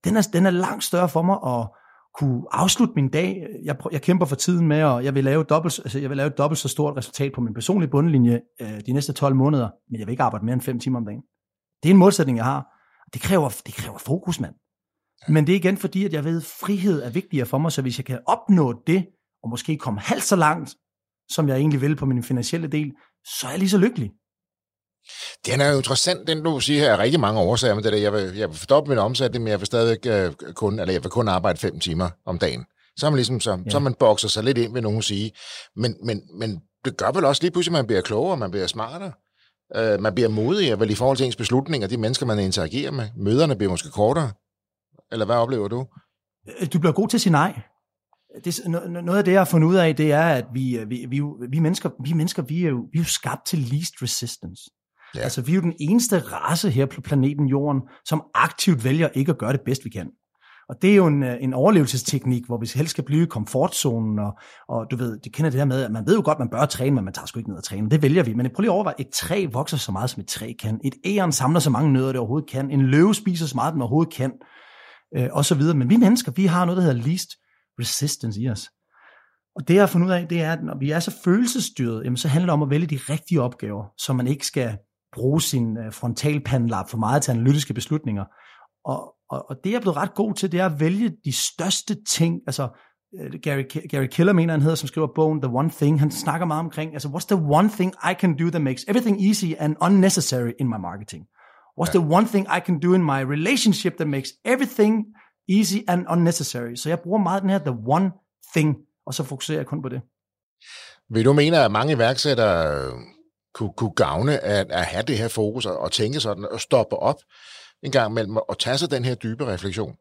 den er, den er langt større for mig at kunne afslutte min dag. Jeg, jeg kæmper for tiden med, og jeg vil lave dobbelt, altså jeg vil lave dobbelt så stort resultat på min personlige bundlinje øh, de næste 12 måneder, men jeg vil ikke arbejde mere end 5 timer om dagen. Det er en målsætning, jeg har. Det kræver, det kræver fokus, mand. Men det er igen fordi, at jeg ved, at frihed er vigtigere for mig, så hvis jeg kan opnå det, og måske komme halvt så langt, som jeg egentlig vil på min finansielle del, så er jeg lige så lykkelig. Den er jo interessant, den du siger her, er rigtig mange årsager med det der. Jeg vil, jeg vil fordoble min omsætning, men jeg vil stadigvæk øh, kun, eller jeg vil kun arbejde fem timer om dagen. Så man ligesom, så, ja. så man bokser sig lidt ind, vil nogen sige. Men, men, men det gør vel også lige pludselig, at man bliver klogere, man bliver smartere. Øh, man bliver modigere vel i forhold til ens beslutninger, de mennesker, man interagerer med. Møderne bliver måske kortere. Eller hvad oplever du? Øh, Du bliver god til at sige nej. Det, no- no- noget af det, jeg har fundet ud af, det er, at vi, øh, vi, vi, vi, mennesker, vi mennesker, vi er, jo, vi er jo skabt til least resistance. Ja. Altså, vi er jo den eneste race her på planeten Jorden, som aktivt vælger ikke at gøre det bedst, vi kan. Og det er jo en, øh, en overlevelsesteknik, hvor vi helst skal blive i komfortzonen, og, og du ved, det kender det her med, at man ved jo godt, at man bør træne, men man tager sgu ikke ned og træne. Det vælger vi. Men prøv lige at overveje, et træ vokser så meget, som et træ kan. Et æren samler så mange nødder, det overhovedet kan. En løve spiser så meget, den overhovedet kan. Øh, og så videre. Men vi mennesker, vi har noget, der hedder least resistance i os. Og det jeg har fundet ud af, det er, at når vi er så følelsesstyret, jamen, så handler det om at vælge de rigtige opgaver, så man ikke skal bruge sin øh, frontalpandelap for meget til analytiske beslutninger. Og, og, og det jeg er blevet ret god til, det er at vælge de største ting, altså øh, Gary, Gary Killer mener, han hedder, som skriver bogen The One Thing, han snakker meget omkring, altså what's the one thing I can do that makes everything easy and unnecessary in my marketing? What's ja. the one thing I can do in my relationship that makes everything easy and unnecessary? Så jeg bruger meget den her the one thing, og så fokuserer jeg kun på det. Vil du mene, at mange iværksættere kunne, kunne gavne at, at have det her fokus og, og tænke sådan og stoppe op en gang imellem og tage sig den her dybe refleksion?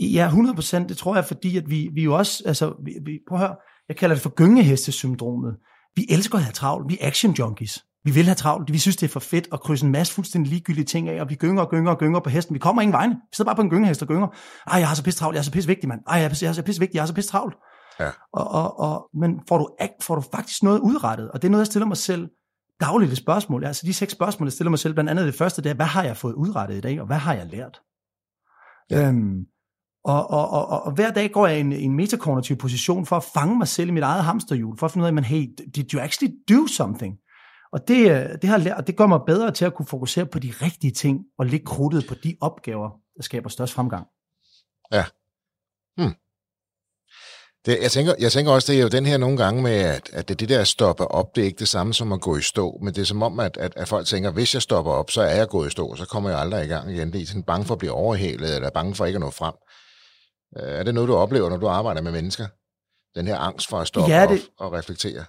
Ja, 100 procent. Det tror jeg, fordi at vi, vi jo også, altså, vi, vi, prøv at høre, jeg kalder det for gyngehestesyndromet. Vi elsker at have travlt. Vi er action junkies. Vi vil have travlt. Vi synes, det er for fedt at krydse en masse fuldstændig ligegyldige ting af, og vi gynger og gynger og gynger på hesten. Vi kommer ingen vegne. Vi sidder bare på en gyngehest og gynger. Ej, jeg har så pisse travlt. Jeg er så pisse vigtig, mand. Ej, jeg er så, jeg er så pisse vigtig. Jeg er så pisse travlt. Ja. Og, og, og, men får du, får du faktisk noget udrettet? Og det er noget, jeg stiller mig selv dagligt det spørgsmål. Altså de seks spørgsmål, jeg stiller mig selv, blandt andet det første, det er, hvad har jeg fået udrettet i dag, og hvad har jeg lært? Ja. Øhm, og, og, og, og, hver dag går jeg i en, en metakognitiv position for at fange mig selv i mit eget hamsterhjul, for at finde ud af, men hey, did you actually do something? Og det, det, har lært, det gør mig bedre til at kunne fokusere på de rigtige ting, og lægge krudtet på de opgaver, der skaber størst fremgang. Ja. Hmm. Det, jeg, tænker, jeg tænker også, det er jo den her nogle gange med, at, at det, det der stopper op, det er ikke det samme som at gå i stå, men det er som om, at, at, at folk tænker, hvis jeg stopper op, så er jeg gået i stå, så kommer jeg aldrig i gang igen. Det er sådan bange for at blive overhælet, eller bange for ikke at nå frem. Øh, er det noget, du oplever, når du arbejder med mennesker? Den her angst for at stoppe ja, det... op og reflektere?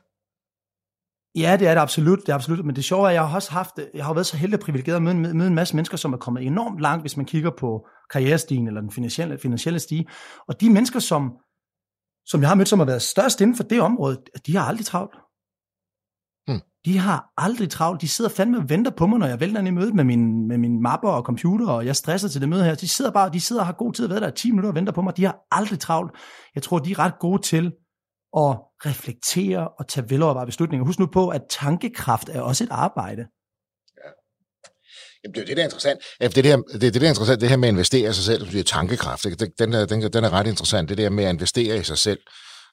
Ja, det er det absolut, det er absolut. Men det sjove er, at jeg har også haft, jeg har været så heldig og privilegeret at møde, møde en masse mennesker, som er kommet enormt langt, hvis man kigger på karrierestigen eller den finansielle, finansielle stige. Og de mennesker, som, som jeg har mødt, som har været størst inden for det område, de har aldrig travlt. Hmm. De har aldrig travlt. De sidder fandme og venter på mig, når jeg vælter ind i mødet med min, med min mapper og computer, og jeg stresser til det møde her. De sidder bare, de sidder og har god tid at være der 10 minutter og venter på mig. De har aldrig travlt. Jeg tror, de er ret gode til at reflektere og tage velovervejede beslutninger. Husk nu på, at tankekraft er også et arbejde. Jamen, det er det, der er interessant. Ja, det, der, det, det, der er interessant, det her med at investere i sig selv, det er tankekraft, det, den, er, den, den er ret interessant. Det der med at investere i sig selv.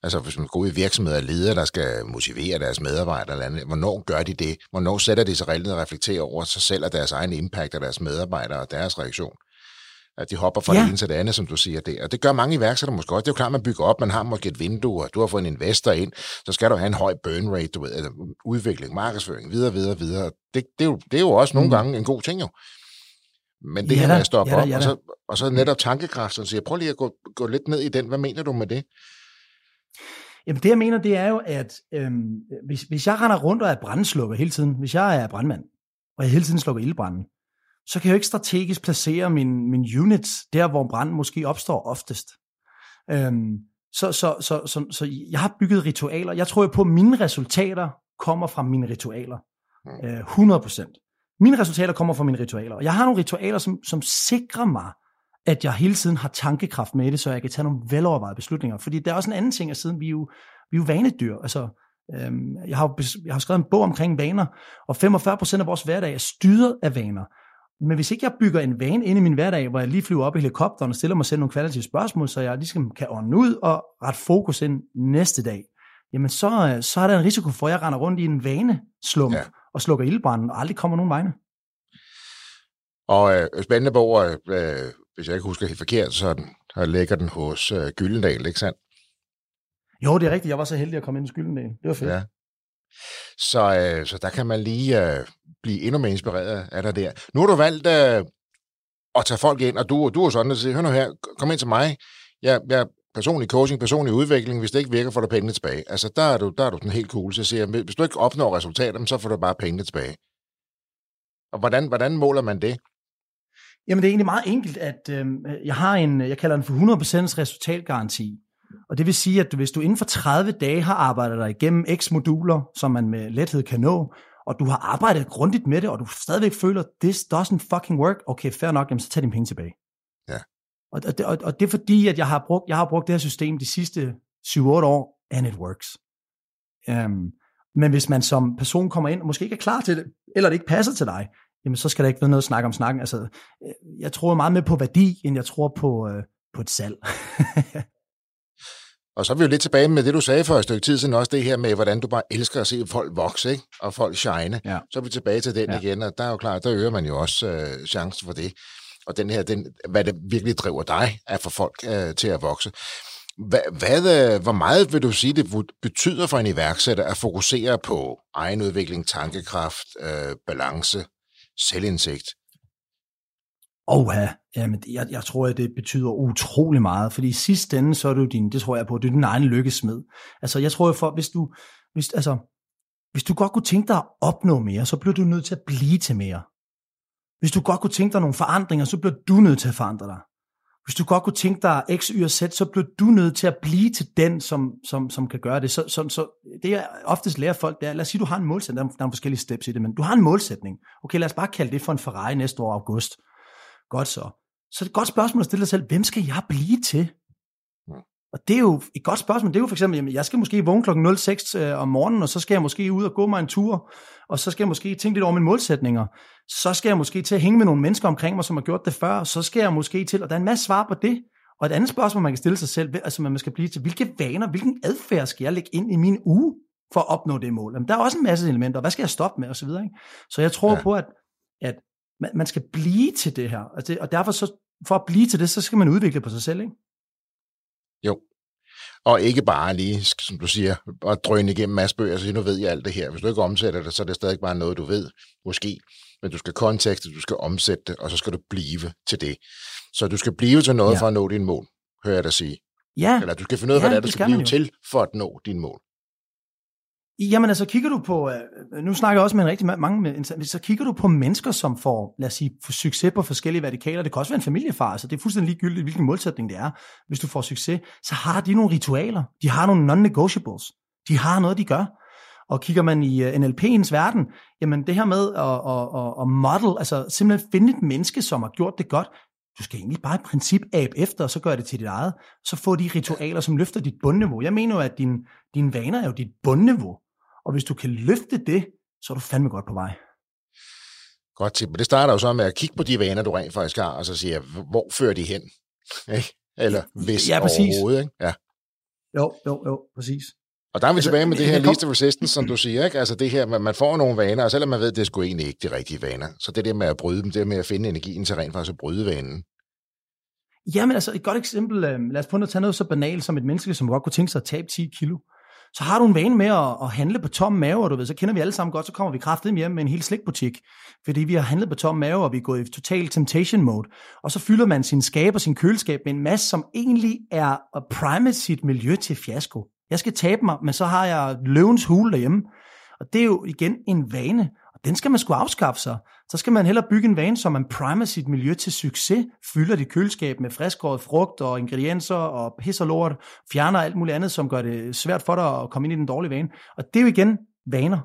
Altså, hvis man går ud i virksomheder og leder, der skal motivere deres medarbejdere, eller andet, hvornår gør de det? Hvornår sætter de sig reelt og reflekterer over sig selv og deres egen impact og deres medarbejdere og deres reaktion? At de hopper fra ja. det ene til det andet, som du siger der. Og det gør mange iværksættere måske også. Det er jo klart, man bygger op, man har måske et vindue, og du har fået en investor ind, så skal du have en høj burn rate, du ved, altså udvikling, markedsføring, videre, videre, videre. Det, det, er, jo, det er jo også nogle mm. gange en god ting jo. Men det ja, her med at stoppe ja, op, ja, og, så, og så netop tankekraft, så siger, prøv lige at gå, gå lidt ned i den. Hvad mener du med det? Jamen det jeg mener, det er jo, at øhm, hvis, hvis jeg render rundt og er brændslukker hele tiden, hvis jeg er brandmand, og jeg hele tiden slukker ildbranden, så kan jeg jo ikke strategisk placere min, min units der, hvor branden måske opstår oftest. Øhm, så, så, så, så, så jeg har bygget ritualer. Jeg tror jo på, at mine resultater kommer fra mine ritualer. Mm. Øh, 100%. Mine resultater kommer fra mine ritualer. Og jeg har nogle ritualer, som, som sikrer mig, at jeg hele tiden har tankekraft med det, så jeg kan tage nogle velovervejede beslutninger. Fordi der er også en anden ting, at siden vi er jo, vi er jo vanedyr. Altså, øhm, jeg, har, jeg har skrevet en bog omkring vaner, og 45% af vores hverdag er styret af vaner. Men hvis ikke jeg bygger en vane ind i min hverdag, hvor jeg lige flyver op i helikopteren og stiller mig selv nogle kvalitative spørgsmål, så jeg ligesom kan ånde ud og ret fokus ind næste dag, jamen så, så er der en risiko for, at jeg render rundt i en vaneslump ja. og slukker ildbranden og aldrig kommer nogen vegne. Og øh, spændende bog, øh, hvis jeg ikke husker helt forkert, så den, der ligger den hos øh, Gyldendal, ikke sandt? Jo, det er rigtigt. Jeg var så heldig at komme ind hos Gyldendal. Det var fedt. Ja. Så, øh, så der kan man lige øh, blive endnu mere inspireret af dig der. Nu har du valgt øh, at tage folk ind, og du, du er sådan at sige, hør nu her, kom ind til mig. Jeg, jeg personlig coaching, personlig udvikling, hvis det ikke virker, får du pengene tilbage. Altså, der er du, der er du den helt cool. Så jeg siger, hvis du ikke opnår resultater, så får du bare pengene tilbage. Og hvordan, hvordan måler man det? Jamen, det er egentlig meget enkelt, at øh, jeg har en, jeg kalder den for 100% resultatgaranti. Og det vil sige, at hvis du inden for 30 dage har arbejdet dig igennem x moduler, som man med lethed kan nå, og du har arbejdet grundigt med det, og du stadigvæk føler, this doesn't fucking work, okay, fair nok, jamen, så tag dine penge tilbage. Ja. Og, og, og, og det er fordi, at jeg har brugt, jeg har brugt det her system de sidste 7-8 år, and it works. Um, men hvis man som person kommer ind og måske ikke er klar til det, eller det ikke passer til dig, jamen så skal der ikke være noget at snakke om snakken. Altså, øh, jeg tror meget mere på værdi, end jeg tror på, øh, på et salg. og så er vi jo lidt tilbage med det, du sagde for et stykke tid siden, også det her med, hvordan du bare elsker at se folk vokse, ikke? og folk shine. Ja. Så er vi tilbage til den ja. igen, og der er jo klart, der øger man jo også øh, chancen for det. Og den her, den, hvad det virkelig driver dig, er for folk øh, til at vokse. Hvad, hvad, øh, hvor meget vil du sige, det betyder for en iværksætter at fokusere på egenudvikling, tankekraft, øh, balance, selvindsigt? Og ja, jamen, jeg, jeg tror, at det betyder utrolig meget, fordi i sidste ende, så er du din, det tror jeg på, det er din egen lykkesmed. Altså, jeg tror, for, hvis du, hvis, altså, hvis du godt kunne tænke dig at opnå mere, så bliver du nødt til at blive til mere. Hvis du godt kunne tænke dig nogle forandringer, så bliver du nødt til at forandre dig. Hvis du godt kunne tænke dig X, Y og Z, så bliver du nødt til at blive til den, som, som, som kan gøre det. Så, så, så det jeg oftest lærer folk, det er, lad os sige, du har en målsætning, der er, der er forskellige steps i det, men du har en målsætning. Okay, lad os bare kalde det for en Ferrari næste år august. Godt så. Så det er et godt spørgsmål at stille dig selv, hvem skal jeg blive til? Og det er jo et godt spørgsmål. Det er jo for eksempel, jamen, jeg skal måske vågne klokken 06 øh, om morgenen, og så skal jeg måske ud og gå mig en tur, og så skal jeg måske tænke lidt over mine målsætninger. Så skal jeg måske til at hænge med nogle mennesker omkring mig, som har gjort det før. Så skal jeg måske til, og der er en masse svar på det. Og et andet spørgsmål, man kan stille sig selv, altså man skal blive til, hvilke vaner, hvilken adfærd skal jeg lægge ind i min uge for at opnå det mål? Jamen, der er også en masse elementer, hvad skal jeg stoppe med, og så videre. Ikke? Så jeg tror ja. på, at, at man skal blive til det her, og, det, og derfor så, for at blive til det, så skal man udvikle på sig selv, ikke? Jo. Og ikke bare lige, som du siger, at drøne igennem masse bøger og sige, nu ved jeg alt det her. Hvis du ikke omsætter det, så er det stadig bare noget, du ved, måske. Men du skal kontekste, du skal omsætte det, og så skal du blive til det. Så du skal blive til noget ja. for at nå din mål, hører jeg dig sige. Ja. Eller du skal finde ud af, ja, hvad det er, du skal, skal blive til for at nå din mål. Jamen altså, kigger du på, øh, øh, nu snakker jeg også med en rigtig mange, med, så kigger du på mennesker, som får, lad os sige, får succes på forskellige vertikaler, det kan også være en familiefar, så det er fuldstændig ligegyldigt, hvilken målsætning det er. Hvis du får succes, så har de nogle ritualer, de har nogle non-negotiables, de har noget, de gør. Og kigger man i øh, NLP'ens verden, jamen det her med at, at, at, at model, altså simpelthen finde et menneske, som har gjort det godt, du skal egentlig bare i princip abe efter, og så gør det til dit eget. Så få de ritualer, som løfter dit bundniveau. Jeg mener jo, at din, dine vaner er jo dit bundniveau. Og hvis du kan løfte det, så er du fandme godt på vej. Godt tip. Men det starter jo så med at kigge på de vaner, du rent faktisk har, og så sige, hvor fører de hen? Eller hvis ja, præcis. overhovedet. Ikke? Ja. Jo, jo, jo, præcis. Og der er vi altså, tilbage med det her least resistance, som du siger, ikke? Altså det her, man får nogle vaner, og selvom man ved, at det er sgu egentlig ikke de rigtige vaner, så det der med at bryde dem, det med at finde energien til rent faktisk at bryde vanen. Jamen altså, et godt eksempel, øh, lad os prøve at tage noget så banalt som et menneske, som godt kunne tænke sig at tabe 10 kilo så har du en vane med at, at handle på tom mave, og du ved, så kender vi alle sammen godt, så kommer vi kraftigt hjem med en hel slikbutik, fordi vi har handlet på tom mave, og vi er gået i total temptation mode. Og så fylder man sin skab og sin køleskab med en masse, som egentlig er at prime sit miljø til fiasko. Jeg skal tabe mig, men så har jeg løvens hule derhjemme. Og det er jo igen en vane, den skal man sgu afskaffe sig. Så skal man hellere bygge en vane, så man primer sit miljø til succes, fylder dit køleskab med friskåret frugt og ingredienser og pis og lort, fjerner alt muligt andet, som gør det svært for dig at komme ind i den dårlige vane. Og det er jo igen vaner.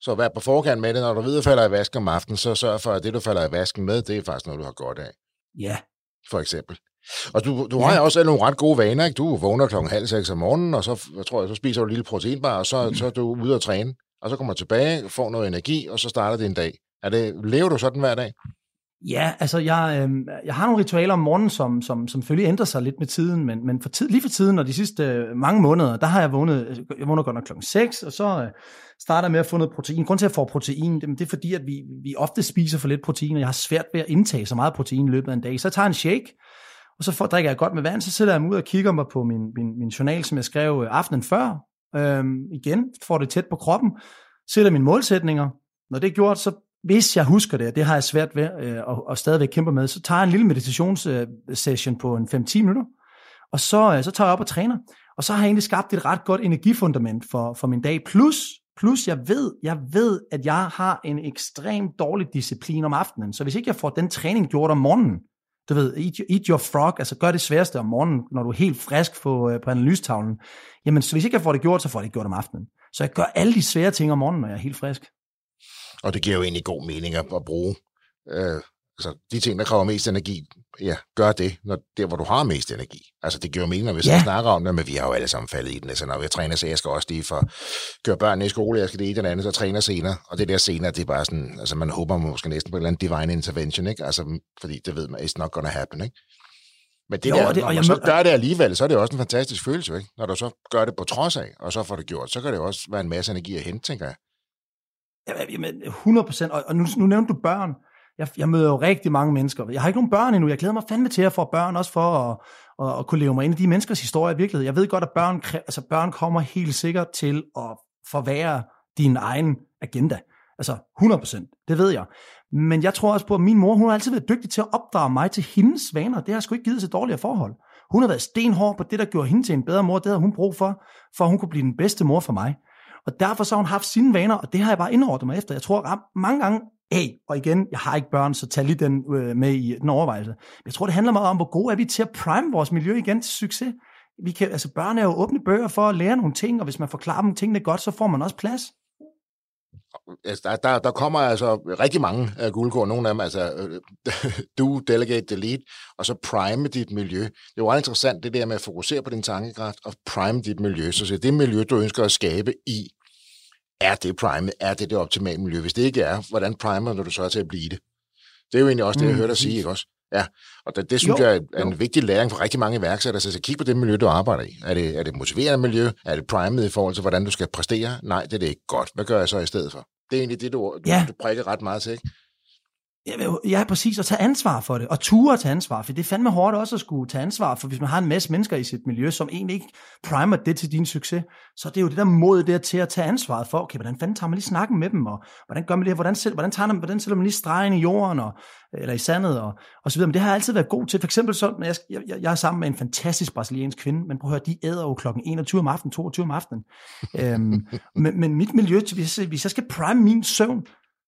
Så vær på forkant med det, når du ved, at falder i vasken om aftenen, så sørg for, at det, du falder i vasken med, det er faktisk noget, du har godt af. Ja. For eksempel. Og du, du ja. har også nogle ret gode vaner, ikke? Du vågner klokken halv seks om morgenen, og så, jeg tror jeg, så spiser du en lille proteinbar, og så, så er du ude at træne og så kommer tilbage, får noget energi, og så starter det en dag. Er det, lever du sådan hver dag? Ja, altså jeg, øh, jeg har nogle ritualer om morgenen, som, som, som selvfølgelig ændrer sig lidt med tiden, men, men for tid, lige for tiden og de sidste øh, mange måneder, der har jeg vågnet, øh, jeg vågner godt nok klokken 6, og så øh, starter jeg med at få noget protein. Grunden til, at jeg får protein, det, det er fordi, at vi, vi ofte spiser for lidt protein, og jeg har svært ved at indtage så meget protein i løbet af en dag. Så jeg tager en shake, og så får, drikker jeg godt med vand, så sætter jeg mig ud og kigger mig på min, min, min journal, som jeg skrev øh, aftenen før. Øhm, igen, får det tæt på kroppen, sætter mine målsætninger. Når det er gjort, så hvis jeg husker det, og det har jeg svært ved øh, og, og stadigvæk kæmper med, så tager jeg en lille meditationssession øh, på en 5-10 minutter, og så, øh, så tager jeg op og træner. Og så har jeg egentlig skabt et ret godt energifundament for, for min dag. Plus, plus jeg ved, jeg ved, at jeg har en ekstremt dårlig disciplin om aftenen. Så hvis ikke jeg får den træning gjort om morgenen, du ved, eat, eat your frog, altså gør det sværeste om morgenen, når du er helt frisk på, øh, på analystavlen. Jamen, så hvis ikke jeg får det gjort, så får jeg det gjort om aftenen. Så jeg gør alle de svære ting om morgenen, når jeg er helt frisk. Og det giver jo egentlig god mening at, at bruge øh, altså, de ting, der kræver mest energi, ja, gør det, når, der hvor du har mest energi. Altså det giver jo mening, når vi ja. snakker om det, men vi har jo alle sammen faldet i den. Altså når vi træner, så jeg skal også lige for køre børnene i skole, jeg skal det i den anden, så træner senere. Og det der senere, det er bare sådan, altså man håber måske næsten på et eller andet divine intervention, ikke? Altså, fordi det ved man, it's not gonna happen, ikke? Men det jo, der, det, når man så gør det alligevel, så er det også en fantastisk følelse, ikke? Når du så gør det på trods af, og så får det gjort, så kan det også være en masse energi at hente, tænker jeg. Jamen, 100 procent. Og, og nu, nu nævnte du børn. Jeg, jeg møder jo rigtig mange mennesker. Jeg har ikke nogen børn endnu. Jeg glæder mig fandme til at få børn, også for at, at, at kunne leve mig ind i de menneskers historie i virkeligheden. Jeg ved godt, at børn, altså børn kommer helt sikkert til at forvære din egen agenda. Altså 100%, det ved jeg. Men jeg tror også på, at min mor, hun har altid været dygtig til at opdrage mig til hendes vaner. Det har sgu ikke givet sig dårligere forhold. Hun har været stenhård på det, der gjorde hende til en bedre mor. Det havde hun brug for, for at hun kunne blive den bedste mor for mig. Og derfor så har hun haft sine vaner, og det har jeg bare indordnet mig efter. Jeg tror mange gange, hey, og igen, jeg har ikke børn, så tag lige den øh, med i den overvejelse. Jeg tror, det handler meget om, hvor gode er vi til at prime vores miljø igen til succes. Vi kan, altså børn er jo åbne bøger for at lære nogle ting, og hvis man forklarer dem tingene godt, så får man også plads. Altså, der, der, der kommer altså rigtig mange uh, guldkorn, nogle af dem, altså uh, du, delegate, delete, og så prime dit miljø. Det er jo meget interessant, det der med at fokusere på din tankekraft og prime dit miljø. Så det miljø, du ønsker at skabe i, er det prime, er det det optimale miljø? Hvis det ikke er, hvordan primer du så til at blive det? Det er jo egentlig også det, jeg mm, hørte dig sige, ikke også? Ja, og det, det synes jo, jeg er en jo. vigtig læring for rigtig mange iværksættere. Så, så kig på det miljø, du arbejder i. Er det, er det motiverende miljø? Er det primet i forhold til, hvordan du skal præstere? Nej, det er det ikke godt. Hvad gør jeg så i stedet for? Det er egentlig det, du, ja. du prikker ret meget til, ikke? Ja, præcis, og tage ansvar for det, og ture at tage ansvar, for det er fandme hårdt også at skulle tage ansvar, for hvis man har en masse mennesker i sit miljø, som egentlig ikke primer det til din succes, så det er jo det der mod der til at tage ansvaret for, okay, hvordan fanden tager man lige snakken med dem, og hvordan gør man det hvordan, selv, hvordan, tager man, hvordan sætter man lige stregen i jorden, og, eller i sandet, og, og så videre, men det har jeg altid været god til, for eksempel så, når jeg, jeg, jeg er sammen med en fantastisk brasiliansk kvinde, men prøv at høre, de æder jo klokken 21 om aftenen, 22 om aftenen, øhm, men, men mit miljø, hvis, hvis jeg skal prime min søvn,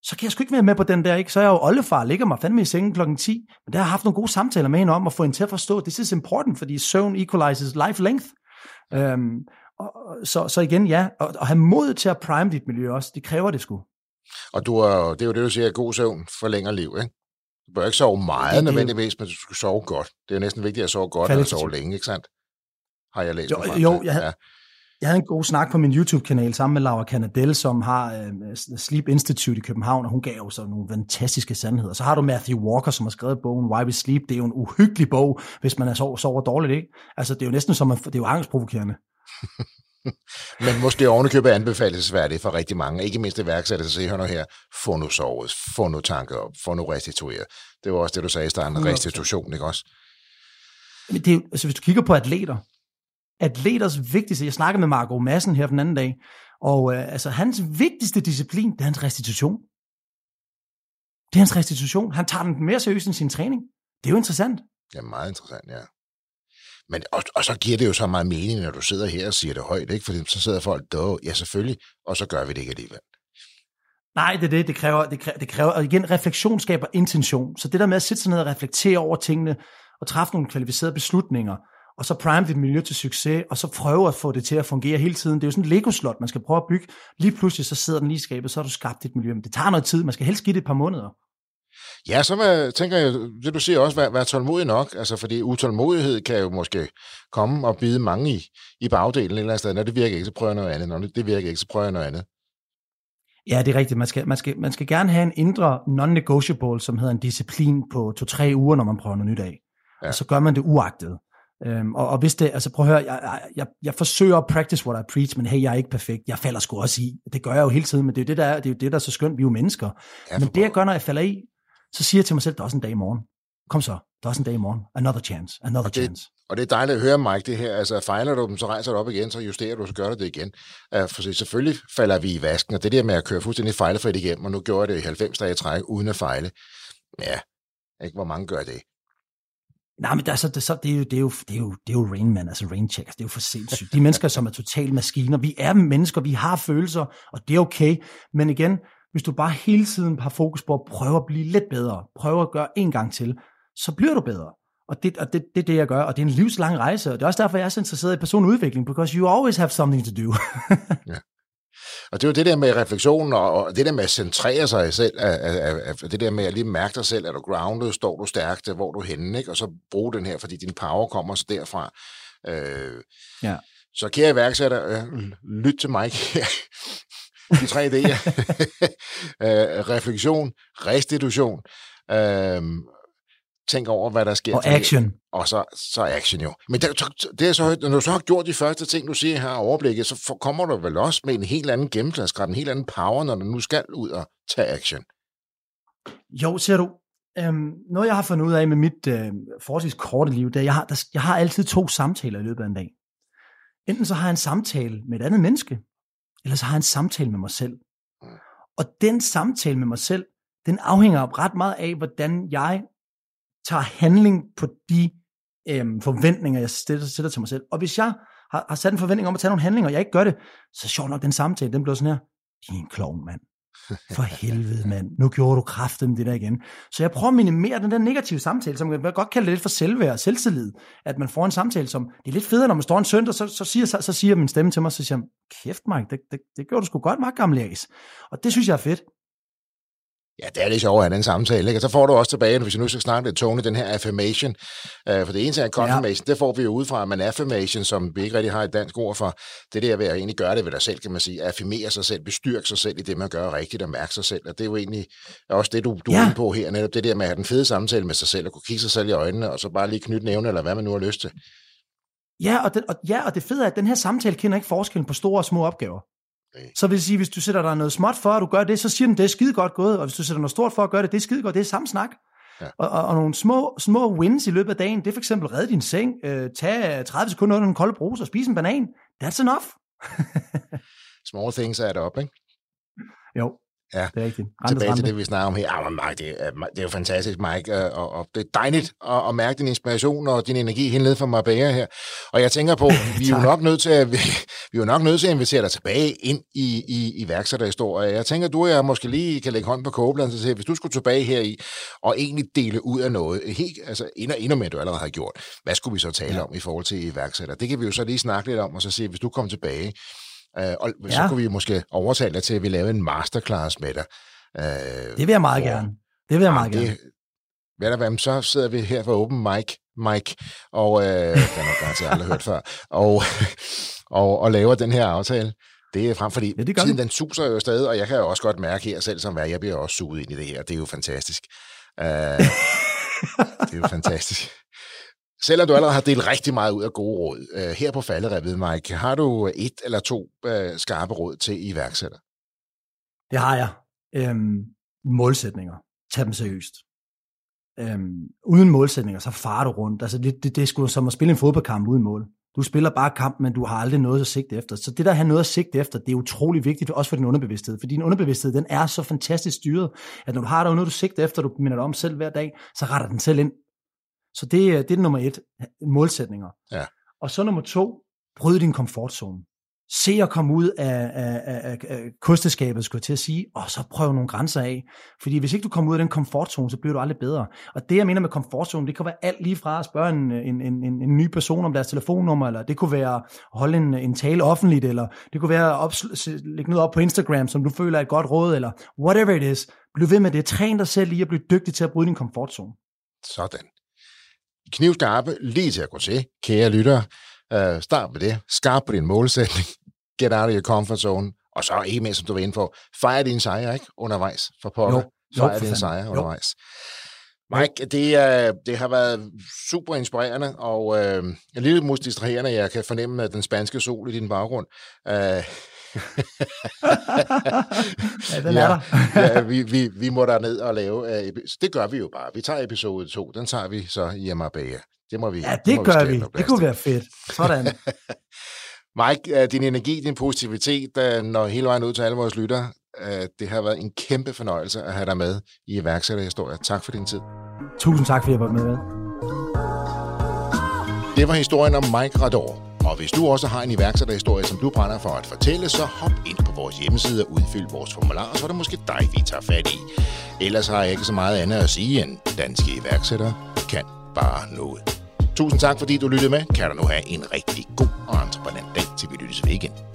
så kan jeg sgu ikke være med på den der, ikke? Så er jeg jo oldefar, ligger mig fandme i sengen klokken 10. Men der har jeg haft nogle gode samtaler med hende om at få hende til at forstå, at this is important, fordi søvn equalizes life length. Øhm, og, så, så igen, ja, og, og have mod til at prime dit miljø også, det kræver det sgu. Og du er, det er jo det, du siger, at god søvn forlænger liv, ikke? Du bør ikke sove meget det, nødvendigvis, men du skal sove godt. Det er jo næsten vigtigt at sove godt, at sove længe, ikke sandt? Har jeg læst Jo, jo jeg, ja. Jeg havde en god snak på min YouTube-kanal sammen med Laura Canadell, som har uh, Sleep Institute i København, og hun gav jo så nogle fantastiske sandheder. Så har du Matthew Walker, som har skrevet bogen Why We Sleep. Det er jo en uhyggelig bog, hvis man er sover, sover dårligt, ikke? Altså, det er jo næsten som, at, det er jo angstprovokerende. Men måske ovenikøbet anbefalesværdigt for rigtig mange, ikke mindst iværksættere, så hør nu her, få nu sovet, få nu tanker op, få nu restitueret. Det var også det, du sagde i starten, restitution, ikke også? Men det er, altså, hvis du kigger på atleter, atleters vigtigste, jeg snakkede med Marco Madsen her den anden dag, og øh, altså hans vigtigste disciplin, det er hans restitution. Det er hans restitution. Han tager den mere seriøst end sin træning. Det er jo interessant. Det er meget interessant, ja. Men, og, og så giver det jo så meget mening, når du sidder her og siger det højt, ikke? Fordi så sidder folk, Då, ja selvfølgelig, og så gør vi det ikke alligevel. Nej, det er det. Det kræver, det kræver, det kræver, og igen, refleksion skaber intention. Så det der med at sætte sig ned og reflektere over tingene, og træffe nogle kvalificerede beslutninger, og så prime dit miljø til succes, og så prøve at få det til at fungere hele tiden. Det er jo sådan en Lego-slot, man skal prøve at bygge. Lige pludselig så sidder den lige i skabet, så har du skabt dit miljø. Men det tager noget tid, man skal helst give det et par måneder. Ja, så hvad, tænker jeg, det du siger også, vær, vær tålmodig nok, altså fordi utålmodighed kan jo måske komme og bide mange i, i bagdelen et eller andet sted. Når det virker ikke, så prøver jeg noget andet. Når det virker ikke, så prøver jeg noget andet. Ja, det er rigtigt. Man skal, man skal, man skal gerne have en indre non-negotiable, som hedder en disciplin på to-tre uger, når man prøver noget nyt af. Ja. Og så gør man det uagtet. Øhm, og, og hvis det, altså prøv at høre, jeg, jeg, jeg forsøger at practice what I preach, men hey, jeg er ikke perfekt. Jeg falder sgu også i. Det gør jeg jo hele tiden, men det er jo det, der er, det er, jo det, der er så skønt. Vi er jo mennesker. Ja, men det, jeg gør, når jeg falder i, så siger jeg til mig selv, der er også en dag i morgen. Kom så, der er også en dag i morgen. Another chance, another og det, chance. Og det er dejligt at høre, Mike, det her. Altså, fejler du dem, så rejser du op igen, så justerer du, så gør du det igen. Uh, for selvfølgelig falder vi i vasken, og det der med at køre fuldstændig fejlefrit igennem, og nu gjorde jeg det i 90 dage i træk, uden at fejle. Ja, ikke hvor mange gør det. Nej, men altså, det, så, det, er jo, det, er jo, det, er jo, det er jo Rain Man, altså Rain Checkers, det er jo for sindssygt. De mennesker, som er totale maskiner, vi er mennesker, vi har følelser, og det er okay. Men igen, hvis du bare hele tiden har fokus på at prøve at blive lidt bedre, prøve at gøre en gang til, så bliver du bedre. Og det, og det, det er det, jeg gør, og det er en livslang rejse, og det er også derfor, jeg er så interesseret i personudvikling, because you always have something to do. ja og det er jo det der med refleksion, og, og det der med at centrere sig selv, af, af, af, det der med at lige mærke dig selv, er du grounded, står du stærkt, hvor er du henne, ikke? og så bruge den her, fordi din power kommer så derfra. Øh, ja. Så kære iværksætter, øh, lyt til mig De tre idéer. øh, refleksion, restitution, øh, tænk over, hvad der sker. Og action. Og så, så action jo. Men det, det er så, når du så har gjort de første ting, du siger her overblikket, så kommer du vel også med en helt anden gennemslagskraft, en helt anden power, når du nu skal ud og tage action. Jo, ser du. Øhm, noget, jeg har fundet ud af med mit øh, forholdsvis korte liv, det er, jeg har, der, jeg har altid to samtaler i løbet af en dag. Enten så har jeg en samtale med et andet menneske, eller så har jeg en samtale med mig selv. Og den samtale med mig selv, den afhænger ret meget af, hvordan jeg tager handling på de øhm, forventninger, jeg sætter, sætter til mig selv. Og hvis jeg har, har sat en forventning om at tage nogle handlinger, og jeg ikke gør det, så sjovt nok, den samtale, den bliver sådan her, din klovn, mand. For helvede, mand. Nu gjorde du kraften det der igen. Så jeg prøver at minimere den der negative samtale, som man godt kalde det lidt for selvværd og selvtillid. At man får en samtale, som det er lidt federe, når man står en søndag, så, så, siger, så, så siger min stemme til mig, så siger jeg, kæft Mike, det, det, det gjorde du sgu godt, meget gammel Og det synes jeg er fedt. Ja, det er lidt sjovt at have den samtale, ikke? Og så får du også tilbage, hvis vi nu skal snakke lidt, Tony, den her affirmation. Uh, for det eneste er confirmation, ja. det får vi jo udefra, men affirmation, som vi ikke rigtig har et dansk ord for, det der ved at egentlig gøre det ved dig selv, kan man sige. Affirmere sig selv, bestyrke sig selv i det, man gør rigtigt, og mærke sig selv. Og det er jo egentlig også det, du, du ja. er inde på her, netop det der med at have den fede samtale med sig selv, og kunne kigge sig selv i øjnene, og så bare lige knytte nævne, eller hvad man nu har lyst til. Ja, og, den, og, ja, og det fede er, at den her samtale kender ikke forskellen på store og små opgaver. Så vil sige, hvis du sætter dig noget småt for, at du gør det, så siger den, det er skide godt gået, og hvis du sætter noget stort for at gøre det, det er skide godt, det er samme snak. Ja. Og, og, og nogle små, små wins i løbet af dagen, det er for eksempel redde din seng, øh, tage 30 sekunder under en kold bruse og spise en banan. That's enough. Small things add up, ikke? Jo. Ja, det er rigtigt. Rente, Tilbage rente. til det, vi snakker om her. Ah, Mike, det, er, det er jo fantastisk, Mike, og, og det er dejligt at, at mærke din inspiration og din energi helt ned fra Marbella her. Og jeg tænker på, vi er jo nok nødt til at, vi, vi er jo nok nødt til at invitere dig tilbage ind i, i, i værksætterhistorie. Jeg tænker, du og jeg måske lige kan lægge hånd på kåblen, så hvis du skulle tilbage her i og egentlig dele ud af noget, helt, altså endnu, endnu mere, du allerede har gjort, hvad skulle vi så tale ja. om i forhold til iværksætter? Det kan vi jo så lige snakke lidt om, og så se, hvis du kommer tilbage, Øh, og ja. så kunne vi måske overtale dig til, at vi laver en masterclass med dig. Øh, det vil jeg meget for, gerne. Det vil jeg meget det, gerne. Hvad der hvad, så sidder vi her for Open Mic, Mike, og øh, den har jeg altså aldrig hørt før, og, og, og laver den her aftale. Det er frem, fordi ja, det tiden den suser jo stadig, og jeg kan jo også godt mærke her selv som hvad, jeg bliver også suget ind i det her. Det er jo fantastisk. Uh, det er jo fantastisk. Selvom du allerede har delt rigtig meget ud af gode råd, øh, her på falderevet, Mike, har du øh, et eller to øh, skarpe råd til iværksætter? Det har jeg. Øhm, målsætninger. Tag dem seriøst. Øhm, uden målsætninger, så farer du rundt. Altså, det, det, det er sgu som at spille en fodboldkamp uden mål. Du spiller bare kamp, men du har aldrig noget at sigte efter. Så det der at have noget at sigte efter, det er utrolig vigtigt, også for din underbevidsthed. For din underbevidsthed, den er så fantastisk styret, at når du har noget, du sigter efter, du minder dig om selv hver dag, så retter den selv ind. Så det, det er nummer et, målsætninger. Ja. Og så nummer to, bryd din komfortzone. Se at komme ud af, af, af, af kosteskabet, skulle jeg til at sige, og så prøv nogle grænser af. Fordi hvis ikke du kommer ud af den komfortzone, så bliver du aldrig bedre. Og det, jeg mener med komfortzone, det kan være alt lige fra at spørge en, en, en, en, en ny person om deres telefonnummer, eller det kunne være at holde en, en tale offentligt, eller det kunne være at lægge noget op på Instagram, som du føler er et godt råd, eller whatever it is. Bliv ved med det. Træn dig selv i at blive dygtig til at bryde din komfortzone. Sådan knivskarpe, lige til at gå til, kære lyttere. Uh, start med det. Skarp på din målsætning. Get out of your comfort zone. Og så ikke mindst, som du var inde på, fejre din sejr, ikke? Undervejs, for pokker. Fejre din sejr undervejs. Mike, det, er, det har været super inspirerende, og øh, en lille mus distraherende. Jeg kan fornemme den spanske sol i din baggrund. Uh, ja, den er der. ja, vi, vi, vi må der ned og lave, uh, det gør vi jo bare. Vi tager episode 2, den tager vi så i Marbella. Det må vi Ja, det må gør vi. vi. Det kunne være fedt. Sådan. Mike, uh, din energi, din positivitet, uh, når hele vejen ud til alle vores lyttere, det har været en kæmpe fornøjelse at have dig med i iværksætterhistorie. Tak for din tid. Tusind tak, fordi jeg var med. Det var historien om Mike Rador. Og hvis du også har en iværksætterhistorie, som du brænder for at fortælle, så hop ind på vores hjemmeside og udfyld vores formular, så er det måske dig, vi tager fat i. Ellers har jeg ikke så meget andet at sige end, danske iværksættere kan bare noget. Tusind tak, fordi du lyttede med. Kan du nu have en rigtig god og entreprenant dag, til vi lyttes ved igen.